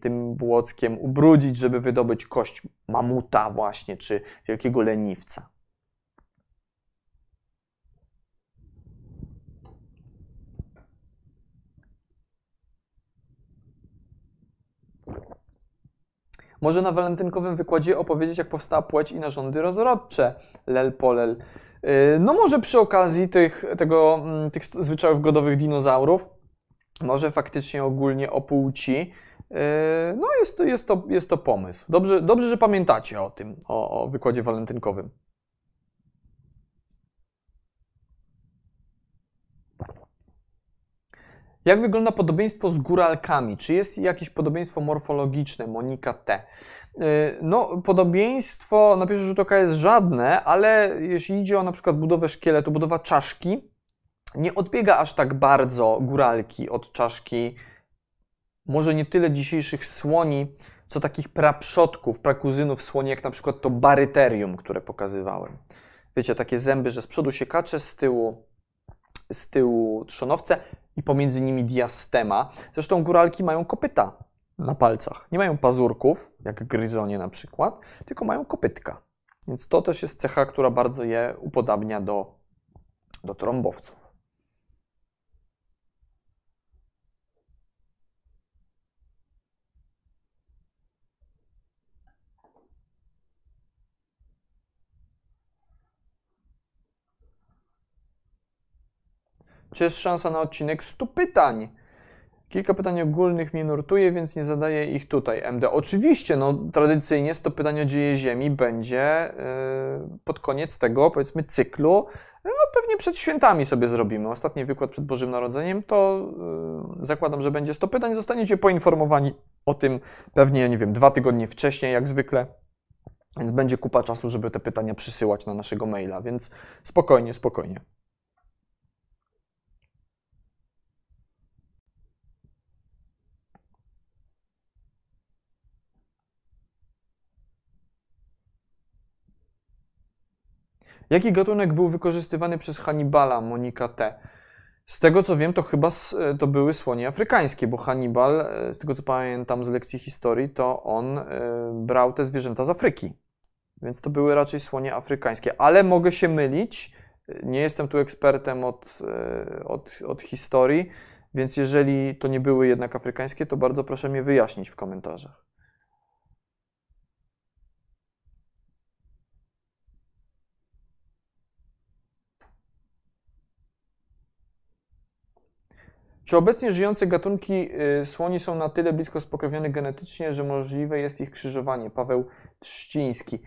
tym błockiem ubrudzić, żeby wydobyć kość mamuta właśnie, czy wielkiego leniwca. Może na walentynkowym wykładzie opowiedzieć, jak powstała płeć i narządy rozrodcze. Lel polel. Y, no może przy okazji tych, tego, mm, tych zwyczajów godowych dinozaurów, może faktycznie ogólnie o płci. Y, no jest to, jest to, jest to pomysł. Dobrze, dobrze, że pamiętacie o tym, o, o wykładzie walentynkowym. Jak wygląda podobieństwo z góralkami? Czy jest jakieś podobieństwo morfologiczne? Monika T. Y, no, podobieństwo na pierwszy rzut oka jest żadne, ale jeśli idzie o na przykład budowę szkieletu, budowa czaszki, nie odbiega aż tak bardzo góralki od czaszki, może nie tyle dzisiejszych słoni, co takich praprzodków, prakuzynów słoni, jak na przykład to baryterium, które pokazywałem. Wiecie, takie zęby, że z przodu się kacze, z tyłu, z tyłu trzonowce i pomiędzy nimi diastema. Zresztą góralki mają kopyta na palcach. Nie mają pazurków, jak gryzonie na przykład, tylko mają kopytka. Więc to też jest cecha, która bardzo je upodabnia do, do trąbowców. Czy jest szansa na odcinek 100 pytań? Kilka pytań ogólnych mnie nurtuje, więc nie zadaję ich tutaj. MD. Oczywiście, no tradycyjnie 100 pytań o dzieje Ziemi będzie yy, pod koniec tego, powiedzmy, cyklu. No pewnie przed świętami sobie zrobimy. Ostatni wykład przed Bożym Narodzeniem, to yy, zakładam, że będzie 100 pytań. Zostaniecie poinformowani o tym pewnie, nie wiem, dwa tygodnie wcześniej, jak zwykle. Więc będzie kupa czasu, żeby te pytania przysyłać na naszego maila, więc spokojnie, spokojnie. Jaki gatunek był wykorzystywany przez Hannibala, Monika T? Z tego co wiem, to chyba to były słonie afrykańskie, bo Hannibal, e, z tego co pamiętam z lekcji historii, to on e, brał te zwierzęta z Afryki. Więc to były raczej słonie afrykańskie. Ale mogę się mylić, nie jestem tu ekspertem od, e, od, od historii, więc jeżeli to nie były jednak afrykańskie, to bardzo proszę mnie wyjaśnić w komentarzach. Czy obecnie żyjące gatunki y, słoni są na tyle blisko spokrewnione genetycznie, że możliwe jest ich krzyżowanie? Paweł Trzciński.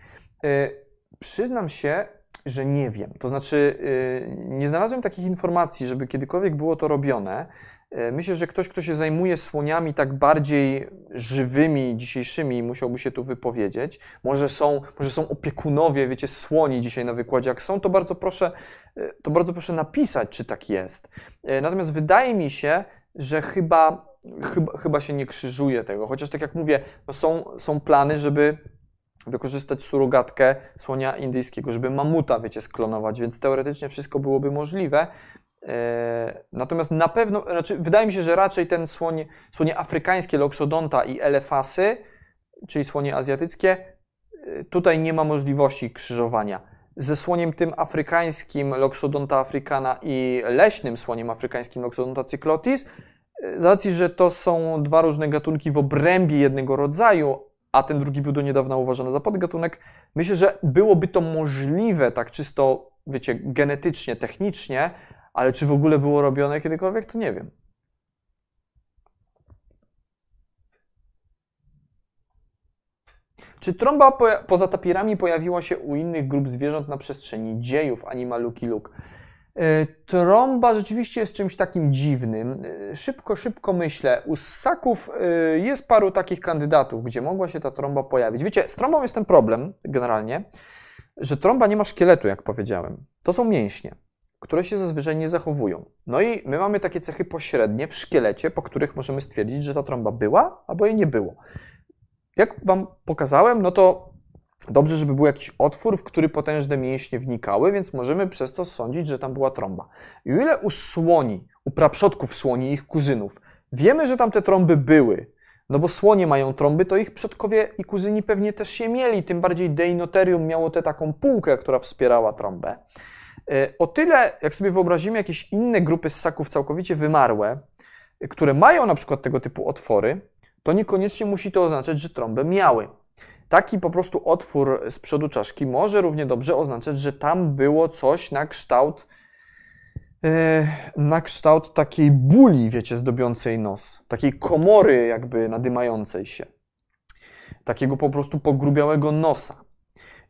Y, przyznam się, że nie wiem. To znaczy, y, nie znalazłem takich informacji, żeby kiedykolwiek było to robione. E, myślę, że ktoś, kto się zajmuje słoniami tak bardziej żywymi, dzisiejszymi, musiałby się tu wypowiedzieć. Może są, może są opiekunowie, wiecie, słoni dzisiaj na wykładzie. Jak są, to bardzo proszę, e, to bardzo proszę napisać, czy tak jest. E, natomiast wydaje mi się, że chyba, chyba, chyba się nie krzyżuje tego. Chociaż tak jak mówię, no są, są plany, żeby wykorzystać surogatkę słonia indyjskiego, żeby mamuta, wiecie, sklonować, więc teoretycznie wszystko byłoby możliwe. E, natomiast na pewno, znaczy wydaje mi się, że raczej ten słoń, słonie afrykańskie, loksodonta i elefasy, czyli słonie azjatyckie, e, tutaj nie ma możliwości krzyżowania. Ze słoniem tym afrykańskim, loksodonta africana i leśnym słoniem afrykańskim, loksodonta cyclotis, e, z racji, że to są dwa różne gatunki w obrębie jednego rodzaju, a ten drugi był do niedawna uważany za podgatunek, myślę, że byłoby to możliwe tak czysto, wiecie, genetycznie, technicznie, ale czy w ogóle było robione kiedykolwiek, to nie wiem. Czy trąba po, poza tapirami pojawiła się u innych grup zwierząt na przestrzeni dziejów Animaluki Luk? E, trąba rzeczywiście jest czymś takim dziwnym. E, szybko, szybko myślę. U ssaków e, jest paru takich kandydatów, gdzie mogła się ta trąba pojawić. Wiecie, z trąbą jest ten problem generalnie, że trąba nie ma szkieletu, jak powiedziałem. To są mięśnie które się zazwyczaj nie zachowują. No i my mamy takie cechy pośrednie w szkielecie, po których możemy stwierdzić, że ta trąba była albo jej nie było. Jak Wam pokazałem, no to dobrze, żeby był jakiś otwór, w który potężne mięśnie wnikały, więc możemy przez to sądzić, że tam była trąba. I o ile u słoni, u praprzodków słoni ich kuzynów, wiemy, że tam te trąby były, no bo słonie mają trąby, to ich przodkowie i kuzyni pewnie też je mieli, tym bardziej Deinoterium miało tę taką półkę, która wspierała trąbę. E, o tyle, jak sobie wyobrazimy jakieś inne grupy ssaków całkowicie wymarłe, które mają na przykład tego typu otwory, to niekoniecznie musi to oznaczać, że trąbę miały. Taki po prostu otwór z przodu czaszki może równie dobrze oznaczać, że tam było coś na kształt e, na kształt takiej buli, wiecie, zdobiącej nos, takiej komory jakby nadymającej się, takiego po prostu pogrubiałego nosa.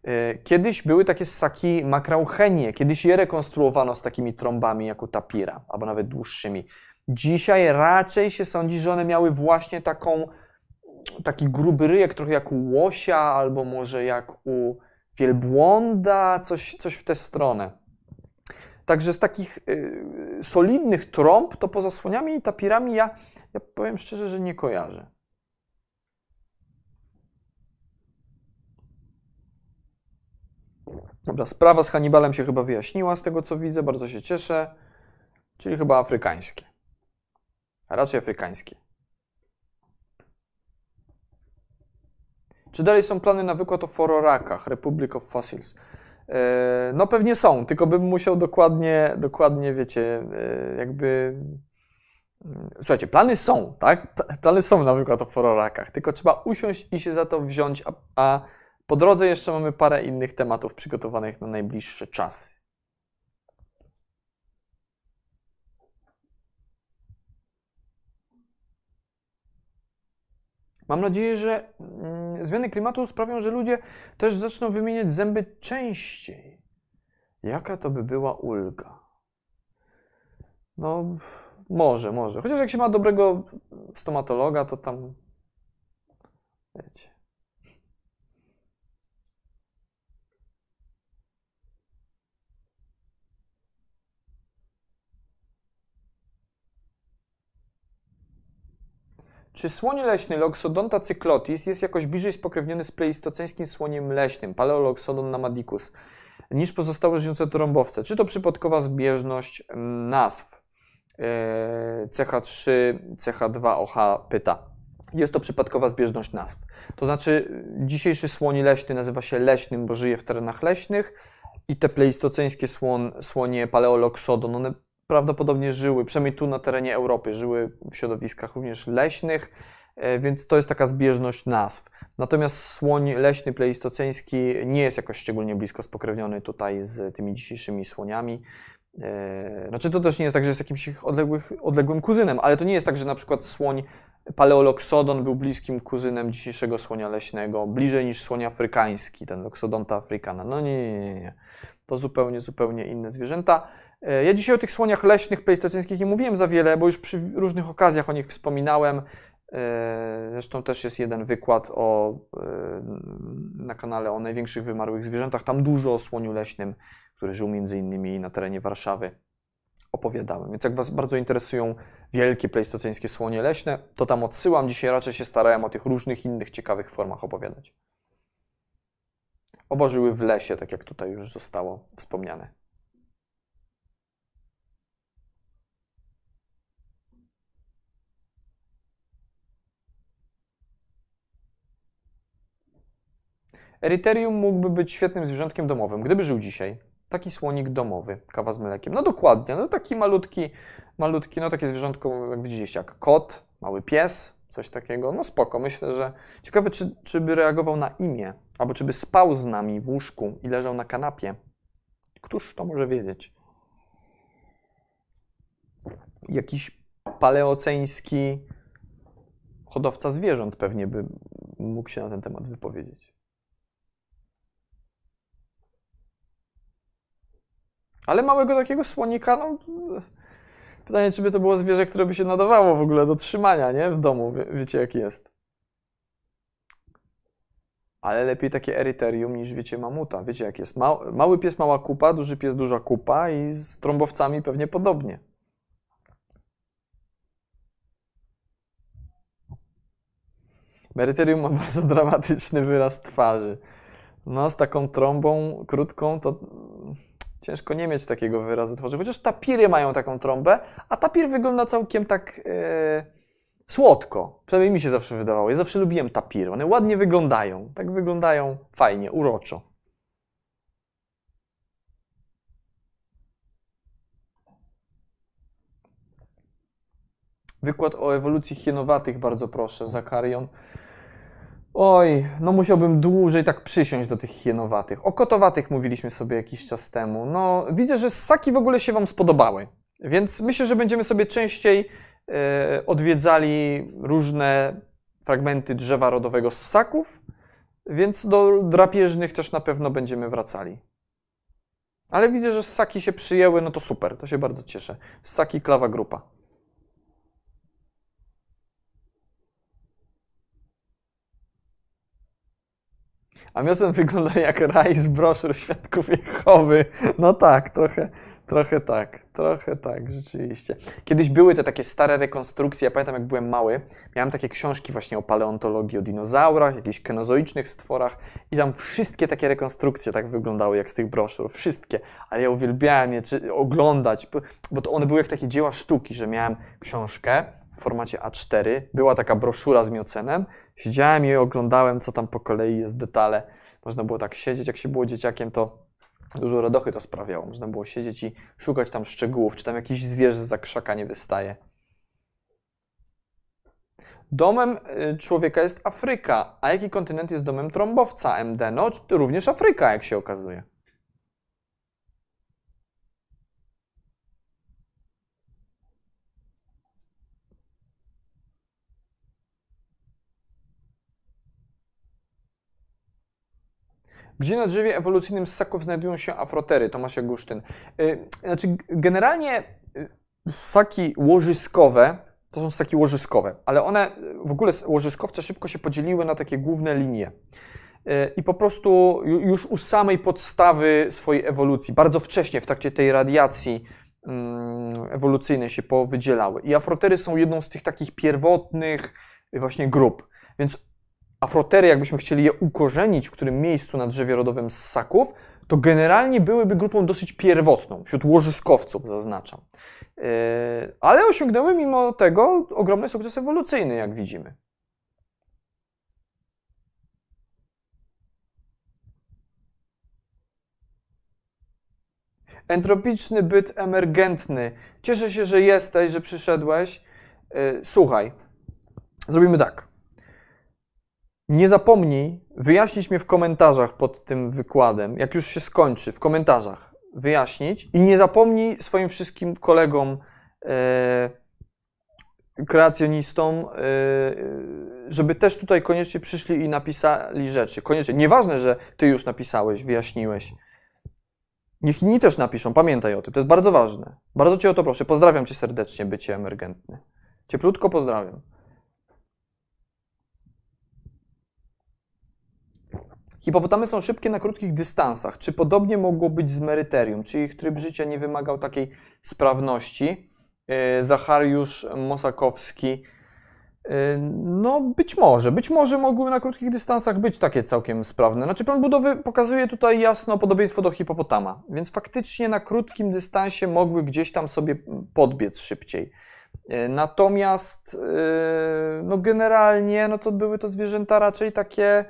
E, kiedyś były takie ssaki makrauchenie, kiedyś je rekonstruowano z takimi trąbami jak u tapira, albo nawet dłuższymi. Dzisiaj raczej się sądzi, że one miały właśnie taką, taki gruby ryjek, trochę jak u łosia, albo może jak u wielbłąda, coś, coś w tę stronę. Także z takich y, solidnych trąb, to poza słoniami i tapirami ja, ja powiem szczerze, że nie kojarzę. Dobra, sprawa z Hannibalem się chyba wyjaśniła z tego, co widzę, bardzo się cieszę. Czyli chyba afrykańskie. A raczej afrykańskie. Czy dalej są plany na wykład o fororakach, Republic of Fossils? E, no pewnie są, tylko bym musiał dokładnie, dokładnie, wiecie, e, jakby... Mm, słuchajcie, plany są, tak? Plany są na wykład o fororakach, tylko trzeba usiąść i się za to wziąć, a, a po drodze jeszcze mamy parę innych tematów przygotowanych na najbliższe czasy. Mam nadzieję, że mm, zmiany klimatu sprawią, że ludzie też zaczną wymieniać zęby częściej. Jaka to by była ulga? No, może, może. Chociaż jak się ma dobrego stomatologa, to tam. Wiecie. Czy słoń leśny Loxodonta cyclotis jest jakoś bliżej spokrewniony z pleistoceńskim słoniem leśnym Paleoloxodon namadicus niż pozostałe żyjące trąbowce? Czy to przypadkowa zbieżność mm, nazw? CH3, CH2OH pyta. Jest to przypadkowa zbieżność nazw. To znaczy, dzisiejszy słoń leśny nazywa się leśnym, bo żyje w terenach leśnych i te pleistoceńskie słon, słonie Paleoloxodon, one prawdopodobnie żyły, przynajmniej tu na terenie Europy, żyły w środowiskach również leśnych, e, więc to jest taka zbieżność nazw. Natomiast słoń leśny pleistoceński nie jest jakoś szczególnie blisko spokrewniony tutaj z tymi dzisiejszymi słoniami. E, znaczy to też nie jest tak, że jest jakimś odległych, odległym kuzynem, ale to nie jest tak, że na przykład słoń Paleoloxodon był bliskim kuzynem dzisiejszego słonia leśnego, bliżej niż słoń afrykański, ten Loxodonta africana. No nie, nie, nie. nie. to zupełnie, zupełnie inne zwierzęta. E, ja dzisiaj o tych słoniach leśnych pleistoceńskich nie mówiłem za wiele, bo już przy różnych okazjach o nich wspominałem. E, zresztą też jest jeden wykład o, e, na kanale o największych wymarłych zwierzętach. Tam dużo o słoniu leśnym, który żył między innymi na terenie Warszawy, opowiadałem. Więc jak Was bardzo interesują wielkie pleistoceńskie słonie leśne, to tam odsyłam. Dzisiaj raczej się starałem o tych różnych innych ciekawych formach opowiadać. Oba żyły w lesie, tak jak tutaj już zostało wspomniane. Eryterium mógłby być świetnym zwierzątkiem domowym, gdyby żył dzisiaj. Taki słonik domowy, kawa z mlekiem. No dokładnie, no taki malutki, malutki, no takie zwierzątko, jak widzieliście, jak kot, mały pies, coś takiego. No spoko, myślę, że ciekawe, czy, czy by reagował na imię, albo czy by spał z nami w łóżku i leżał na kanapie. Któż to może wiedzieć? Jakiś paleoceński hodowca zwierząt pewnie by mógł się na ten temat wypowiedzieć. Ale małego takiego słonika, no. Pytanie, czy by to było zwierzę, które by się nadawało w ogóle do trzymania, nie? W domu. Wie, wiecie, jak jest. Ale lepiej takie eryterium niż, wiecie, mamuta. Wiecie, jak jest. mały pies, mała kupa, duży pies, duża kupa i z trąbowcami pewnie podobnie. Eryterium ma bardzo dramatyczny wyraz twarzy. No, z taką trąbą krótką to Ciężko nie mieć takiego wyrazu twarzy, chociaż tapiry mają taką trąbę, a tapir wygląda całkiem tak e, słodko. Przynajmniej mi się zawsze wydawało. Ja zawsze lubiłem tapiry. One ładnie wyglądają. Tak wyglądają fajnie, uroczo. Wykład o ewolucji hienowatych, bardzo proszę, Zakarion. Oj, no musiałbym dłużej tak przysiąść do tych hienowatych. O kotowatych mówiliśmy sobie jakiś czas temu. No, widzę, że ssaki w ogóle się Wam spodobały. Więc myślę, że będziemy sobie częściej e, odwiedzali różne fragmenty drzewa rodowego ssaków, więc do drapieżnych też na pewno będziemy wracali. Ale widzę, że ssaki się przyjęły, no to super, to się bardzo cieszę. Ssaki, klawa grupa. A Miosen wygląda jak raj z broszur Świadków Jehowy. No tak, trochę, trochę tak, trochę tak, rzeczywiście. Kiedyś były te takie stare rekonstrukcje, ja pamiętam jak byłem mały, miałem takie książki właśnie o paleontologii, o dinozaurach, jakichś kenozoicznych stworach i tam wszystkie takie rekonstrukcje tak wyglądały jak z tych broszur, wszystkie. Ale ja uwielbiałem je czy, oglądać, bo to one były jak takie dzieła sztuki, że miałem książkę, w formacie A4. Była taka broszura z miocenem. Siedziałem i oglądałem, co tam po kolei jest, detale. Można było tak siedzieć, jak się było dzieciakiem, to dużo radochy to sprawiało. Można było siedzieć i szukać tam szczegółów, czy tam jakiś zwierzę za krzaka nie wystaje. Domem y, człowieka jest Afryka. A jaki kontynent jest domem trąbowca MD? No, również Afryka, jak się okazuje. Gdzie na drzewie ewolucyjnym ssaków znajdują się afrotery? Tomasz Jagusztyn. Y, znaczy, generalnie y, ssaki łożyskowe to są ssaki łożyskowe, ale one w ogóle łożyskowce szybko się podzieliły na takie główne linie. Y, I po prostu już u samej podstawy swojej ewolucji, bardzo wcześnie w trakcie tej radiacji mm, ewolucyjnej się powydzielały. I afrotery są jedną z tych takich pierwotnych właśnie grup. Więc afrotery, jakbyśmy chcieli je ukorzenić w którym miejscu na drzewie rodowym ssaków, to generalnie byłyby grupą dosyć pierwotną, wśród łożyskowców zaznaczam. Yy, ale osiągnęły mimo tego ogromny sukces ewolucyjny, jak widzimy. Entropiczny byt emergentny. Cieszę się, że jesteś, że przyszedłeś. Yy, słuchaj, zrobimy tak. Nie zapomnij wyjaśnić mnie w komentarzach pod tym wykładem, jak już się skończy, w komentarzach wyjaśnić i nie zapomnij swoim wszystkim kolegom, e, kreacjonistom, e, żeby też tutaj koniecznie przyszli i napisali rzeczy. Koniecznie. Nieważne, że ty już napisałeś, wyjaśniłeś. Niech inni też napiszą, pamiętaj o tym, to jest bardzo ważne. Bardzo Cię o to proszę. Pozdrawiam Cię serdecznie, bycie emergentny. Cieplutko pozdrawiam. Hipopotamy są szybkie na krótkich dystansach. Czy podobnie mogło być z meryterium? Czy ich tryb życia nie wymagał takiej sprawności? E, Zachariusz Mosakowski. E, no, być może. Być może mogły na krótkich dystansach być takie całkiem sprawne. Znaczy, plan budowy pokazuje tutaj jasno podobieństwo do hipopotama, więc faktycznie na krótkim dystansie mogły gdzieś tam sobie podbiec szybciej. E, natomiast, no generalnie, no to były to zwierzęta raczej takie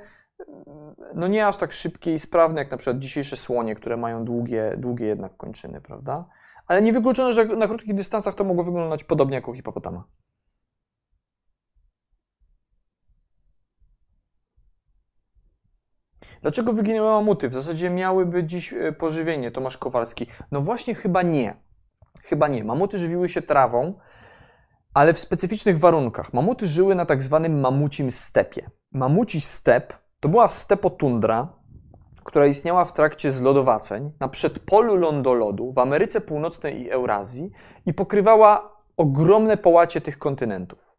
no nie aż tak szybkie i sprawne, jak na przykład dzisiejsze słonie, które mają długie, długie jednak kończyny, prawda? Ale nie wykluczone, że na krótkich dystansach to mogło wyglądać podobnie jak u hipopotama. Dlaczego wyginęły mamuty? W zasadzie miałyby dziś e, pożywienie, Tomasz Kowalski. No właśnie chyba nie. Chyba nie. Mamuty żywiły się trawą, ale w specyficznych warunkach. Mamuty żyły na tak zwanym mamucim stepie. Mamuci step to była stepotundra, która istniała w trakcie zlodowaceń na przedpolu lądolodu w Ameryce Północnej i Eurazji i pokrywała ogromne połacie tych kontynentów.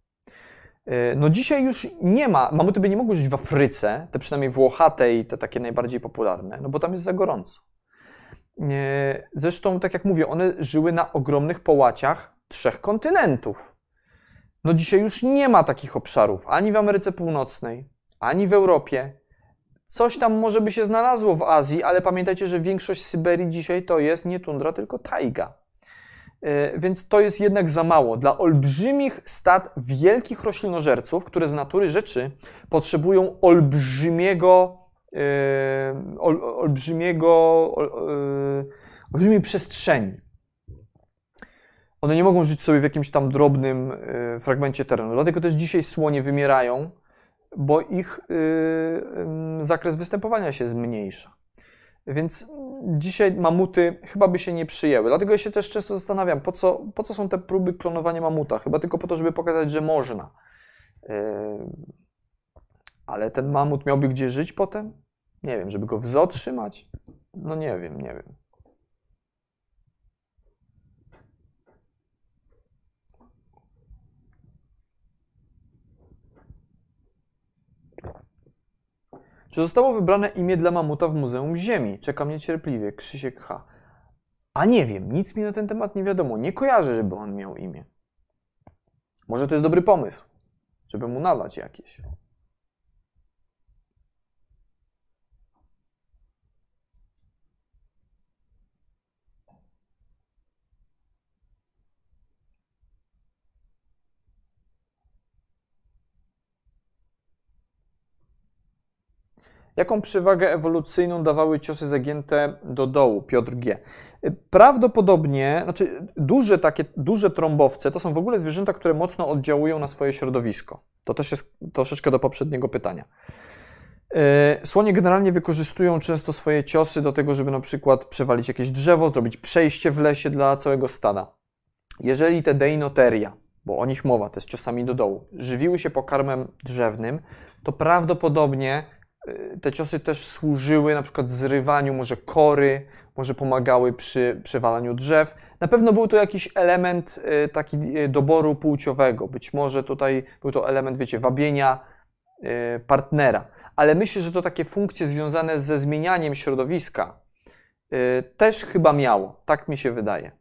E, no dzisiaj już nie ma, mamuty by nie mogły żyć w Afryce, te przynajmniej włochatej, te takie najbardziej popularne, no bo tam jest za gorąco. E, zresztą, tak jak mówię, one żyły na ogromnych połaciach trzech kontynentów. No dzisiaj już nie ma takich obszarów ani w Ameryce Północnej, ani w Europie. Coś tam może by się znalazło w Azji, ale pamiętajcie, że większość Syberii dzisiaj to jest nie tundra, tylko tajga. E, więc to jest jednak za mało dla olbrzymich stad wielkich roślinożerców, które z natury rzeczy potrzebują olbrzymiego, e, ol, olbrzymiego, ol, e, olbrzymiej przestrzeni. One nie mogą żyć sobie w jakimś tam drobnym fragmencie terenu. Dlatego też dzisiaj słonie wymierają, bo ich y, zakres występowania się zmniejsza. Więc dzisiaj mamuty chyba by się nie przyjęły. Dlatego ja się też często zastanawiam, po co, po co są te próby klonowania mamuta? Chyba tylko po to, żeby pokazać, że można. Ale ten mamut miałby gdzie żyć potem? Nie wiem, żeby go w? No nie wiem, nie wiem. Czy zostało wybrane imię dla mamuta w Muzeum Ziemi? Czekam niecierpliwie. Krzysiek H. A nie wiem, nic mi na ten temat nie wiadomo. Nie kojarzę, żeby on miał imię. Może to jest dobry pomysł, żeby mu nadać jakieś. Jaką przewagę ewolucyjną dawały ciosy zagięte do dołu? Piotr G. Prawdopodobnie, znaczy duże takie, duże trąbowce to są w ogóle zwierzęta, które mocno oddziałują na swoje środowisko. To też jest troszeczkę do poprzedniego pytania. E, słonie generalnie wykorzystują często swoje ciosy do tego, żeby na przykład przewalić jakieś drzewo, zrobić przejście w lesie dla całego stada. Jeżeli te deinoteria, bo o nich mowa, te z ciosami do dołu, żywiły się pokarmem drzewnym, to prawdopodobnie te ciosy też służyły na przykład zrywaniu może kory, może pomagały przy przewalaniu drzew. Na pewno był to jakiś element y, taki y, doboru płciowego. Być może tutaj był to element, wiecie, wabienia partnera. Ale myślę, że to takie funkcje związane ze zmienianiem środowiska też chyba miało. Tak mi się wydaje.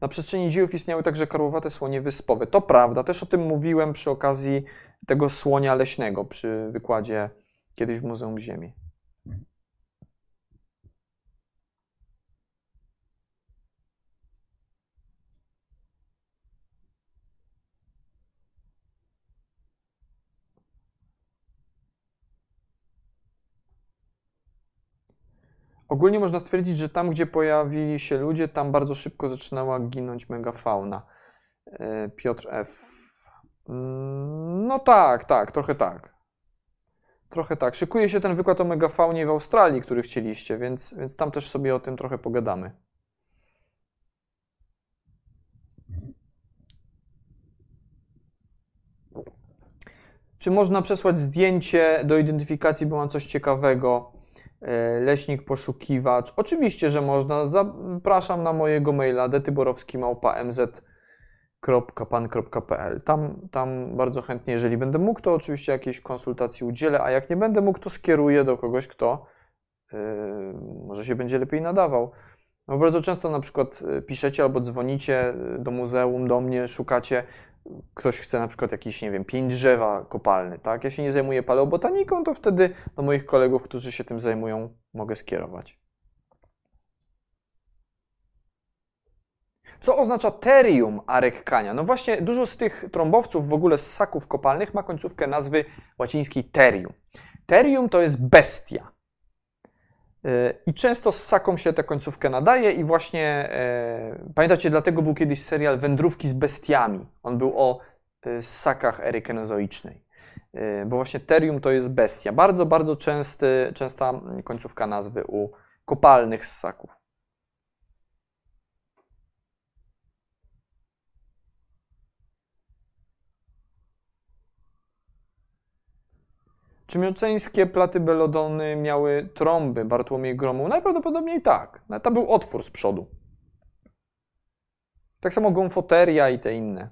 Na przestrzeni dziejów istniały także karłowate słonie wyspowe. To prawda, też o tym mówiłem przy okazji tego słonia leśnego przy wykładzie kiedyś w Muzeum Ziemi. Ogólnie można stwierdzić, że tam, gdzie pojawili się ludzie, tam bardzo szybko zaczynała ginąć megafauna. E, Piotr F. Mm, no tak, tak, trochę tak. Trochę tak. Szykuje się ten wykład o megafaunie w Australii, który chcieliście, więc, więc tam też sobie o tym trochę pogadamy. Czy można przesłać zdjęcie do identyfikacji, bo mam coś ciekawego? E, leśnik poszukiwacz. Oczywiście, że można. Zapraszam na mojego maila detyborowski.mz.pan.pl. Tam, tam bardzo chętnie, jeżeli będę mógł, to oczywiście jakiejś konsultacji udzielę, a jak nie będę mógł, to skieruję do kogoś, kto yy, może się będzie lepiej nadawał. No bardzo często na przykład piszecie albo dzwonicie do muzeum, do mnie, szukacie ktoś chce na przykład jakiś, nie wiem, pięć drzewa kopalny, tak? Ja się nie zajmuję paleobotaniką, to wtedy do moich kolegów, którzy się tym zajmują, mogę skierować. Co oznacza terium arekkania? No właśnie, dużo z tych trąbowców, w ogóle z ssaków kopalnych, ma końcówkę nazwy łacińskiej terium. Terium to jest bestia. E, I często z saką się tę końcówkę nadaje i właśnie, e, pamiętacie, dlatego był kiedyś serial Wędrówki z bestiami. On był o e, ssakach ery kenozoicznej. E, bo właśnie terium to jest bestia. Bardzo, bardzo częsty, częsta końcówka nazwy u kopalnych ssaków. Czy mioceńskie platy belodony miały trąby Bartłomiej Gromu? Najprawdopodobniej tak. No, tam był otwór z przodu. Tak samo gonfoteria i te inne.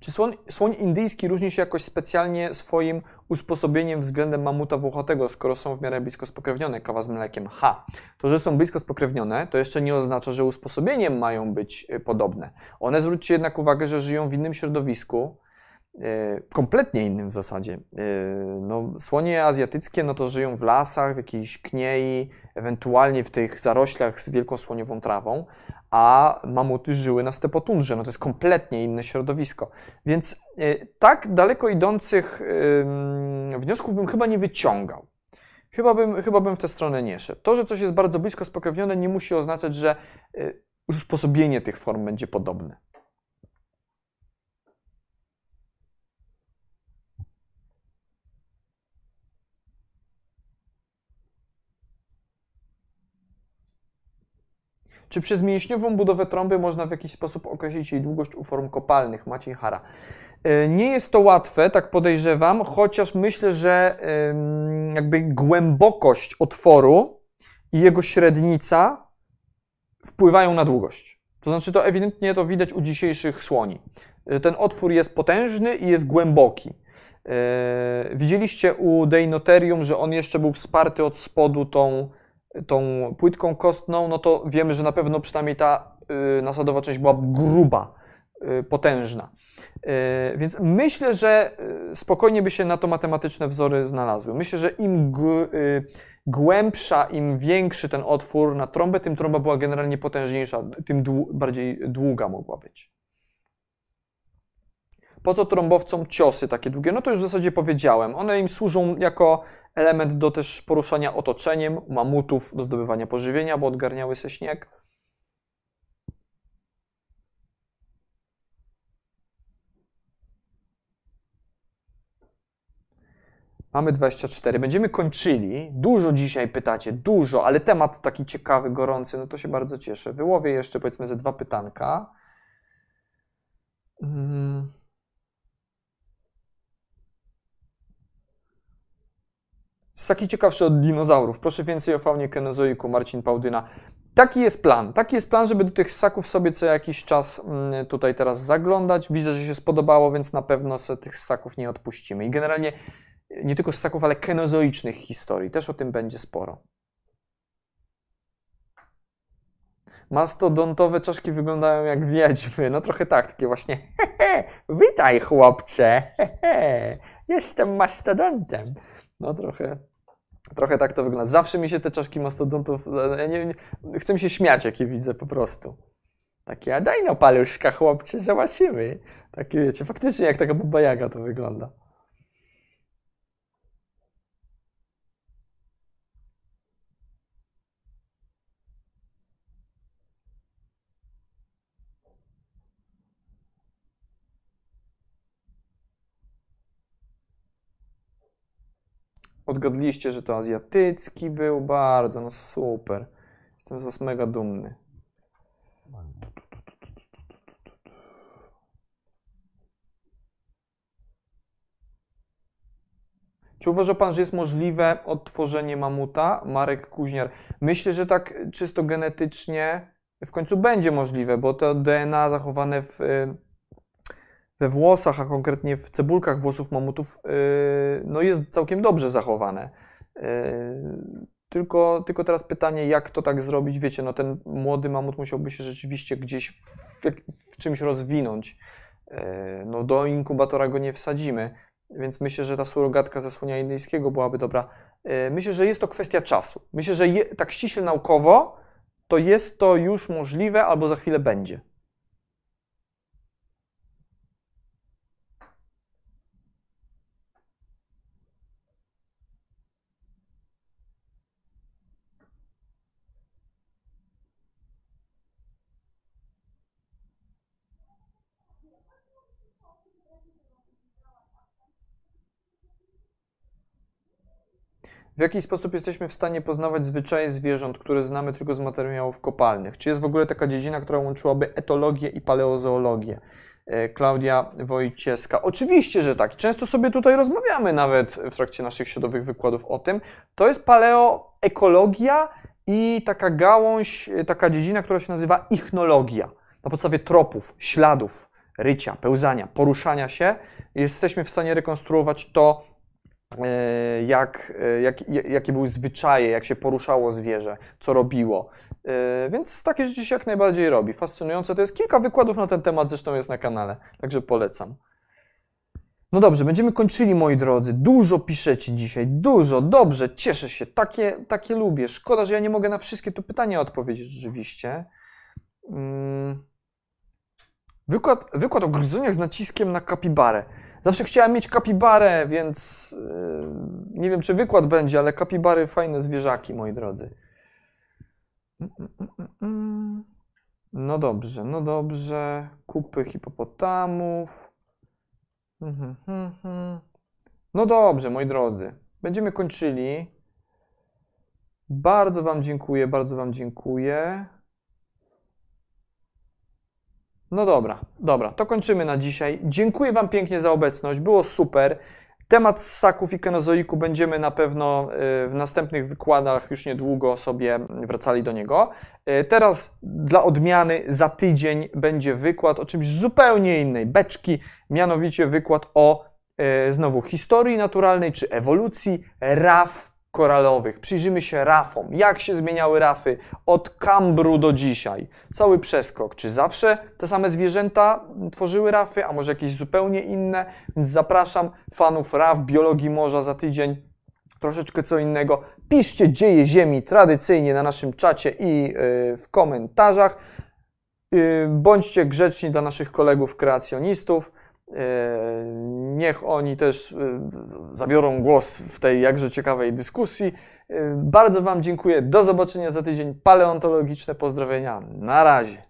Czy słoń, słoń, indyjski różni się jakoś specjalnie swoim usposobieniem względem mamuta włochatego, skoro są w miarę blisko spokrewnione, kawa z mlekiem? Ha! To, że są blisko spokrewnione, to jeszcze nie oznacza, że usposobieniem mają być y, podobne. One, zwróćcie jednak uwagę, że żyją w innym środowisku, yy, kompletnie innym w zasadzie. Yy, no, słonie azjatyckie no to żyją w lasach, w jakiejś kniei, ewentualnie w tych zaroślach z wielką słoniową trawą, a mamuty żyły na stepotundrze. No to jest kompletnie inne środowisko. Więc y, tak daleko idących wniosków bym chyba nie wyciągał. Chyba bym, chyba bym w tę stronę nie szedł. To, że coś jest bardzo blisko spokrewnione, nie musi oznaczać, że y, usposobienie tych form będzie podobne. Czy przez mięśniową budowę trąby można w jakiś sposób określić jej długość u form kopalnych? Maciej Hara. E, nie jest to łatwe, tak podejrzewam, chociaż myślę, że jakby głębokość otworu i jego średnica wpływają na długość. To znaczy, to ewidentnie to widać u dzisiejszych słoni. E, ten otwór jest potężny i jest głęboki. E, widzieliście u Deinoterium, że on jeszcze był wsparty od spodu tą tą płytką kostną, no to wiemy, że na pewno przynajmniej ta y, nasadowa część była gruba, y, potężna. Y, więc myślę, że spokojnie by się na to matematyczne wzory znalazły. Myślę, że im głębsza, im większy ten otwór na trąbę, tym trąba była generalnie potężniejsza, tym bardziej długa mogła być. Po co trąbowcom ciosy takie długie? No to już w zasadzie powiedziałem. One im służą jako element do też poruszania otoczeniem, mamutów do zdobywania pożywienia, bo odgarniały se śnieg. Mamy 24. Będziemy kończyli. Dużo dzisiaj pytacie, dużo, ale temat taki ciekawy, gorący, no to się bardzo cieszę. Wyłowię jeszcze powiedzmy ze dwa pytanka. Hmm. Ssaki ciekawsze od dinozaurów. Proszę więcej o faunie kenozoiku, Marcin Pałdyna. Taki jest plan. Taki jest plan, żeby do tych ssaków sobie co jakiś czas mm, tutaj teraz zaglądać. Widzę, że się spodobało, więc na pewno sobie tych ssaków nie odpuścimy. I generalnie nie tylko ssaków, ale kenozoicznych historii. Też o tym będzie sporo. Mastodontowe czaszki wyglądają jak wiedźmy. No trochę tak, takie właśnie. Hehe, witaj chłopcze. Hehe, jestem mastodontem. No trochę, Trochę tak to wygląda. Zawsze mi się te czaszki mastodontów. Ja nie, nie, chcę mi się śmiać, jak je widzę po prostu. Takie, a daj no paluszka, chłopcze, zobaczymy. Takie wiecie, faktycznie jak taka baba jaga to wygląda. Odgadliście, że to azjatycki był, bardzo, no super. Jestem z was mega dumny. Czy uważa Pan, że jest możliwe odtworzenie mamuta? Marek Kuźniar. Myślę, że tak czysto genetycznie w końcu będzie możliwe, bo to DNA zachowane w, we włosach, a konkretnie w cebulkach włosów mamutów, yy, no jest całkiem dobrze zachowane. Yy, tylko, tylko teraz pytanie, jak to tak zrobić? Wiecie, no ten młody mamut musiałby się rzeczywiście gdzieś w, w czymś rozwinąć. Yy, no do inkubatora go nie wsadzimy więc myślę, że ta surogatka ze słonia indyjskiego byłaby dobra. Myślę, że jest to kwestia czasu. Myślę, że je, tak ściśle naukowo to jest to już możliwe albo za chwilę będzie. W jaki sposób jesteśmy w stanie poznawać zwyczaje zwierząt, które znamy tylko z materiałów kopalnych? Czy jest w ogóle taka dziedzina, która łączyłaby etologię i paleozoologię? E, Klaudia Wojcieska. Oczywiście, że tak. Często sobie tutaj rozmawiamy nawet w trakcie naszych środowych wykładów o tym. To jest paleoekologia i taka gałąź, e, taka dziedzina, która się nazywa ichnologia. Na podstawie tropów, śladów, rycia, pełzania, poruszania się jesteśmy w stanie rekonstruować to, jak, e, jak, jakie były zwyczaje, jak się poruszało zwierzę, co robiło. E, więc takie rzeczy się jak najbardziej robi. Fascynujące to jest. Kilka wykładów na ten temat zresztą jest na kanale, także polecam. No dobrze, będziemy kończyli, moi drodzy. Dużo piszecie dzisiaj, dużo, dobrze, cieszę się, takie, takie lubię. Szkoda, że ja nie mogę na wszystkie tu pytania odpowiedzieć rzeczywiście. Mm. Wykład, wykład o gryzoniach z naciskiem na kapibarę. Zawsze chciałem mieć kapibarę, więc yy, nie wiem, czy wykład będzie, ale kapibary fajne zwierzaki, moi drodzy. No dobrze, no dobrze. Kupy hipopotamów. No dobrze, moi drodzy. Będziemy kończyli. Bardzo Wam dziękuję, bardzo Wam dziękuję. No dobra, dobra, to kończymy na dzisiaj. Dziękuję Wam pięknie za obecność, było super. Temat ssaków i kenozoiku będziemy na pewno y, w następnych wykładach już niedługo sobie wracali do niego. Y, teraz dla odmiany za tydzień będzie wykład o czymś zupełnie innej beczki, mianowicie wykład o y, znowu historii naturalnej czy ewolucji raf koralowych. Przyjrzymy się rafom, jak się zmieniały rafy od Kambru do dzisiaj. Cały przeskok. Czy zawsze te same zwierzęta tworzyły rafy, a może jakieś zupełnie inne? Więc zapraszam fanów raf, biologii morza za tydzień. Troszeczkę co innego. Piszcie dzieje Ziemi tradycyjnie na naszym czacie i yy, w komentarzach. Yy, bądźcie grzeczni dla naszych kolegów kreacjonistów. E, niech oni też e, zabiorą głos w tej jakże ciekawej dyskusji. E, bardzo Wam dziękuję. Do zobaczenia za tydzień. Paleontologiczne pozdrowienia. Na razie.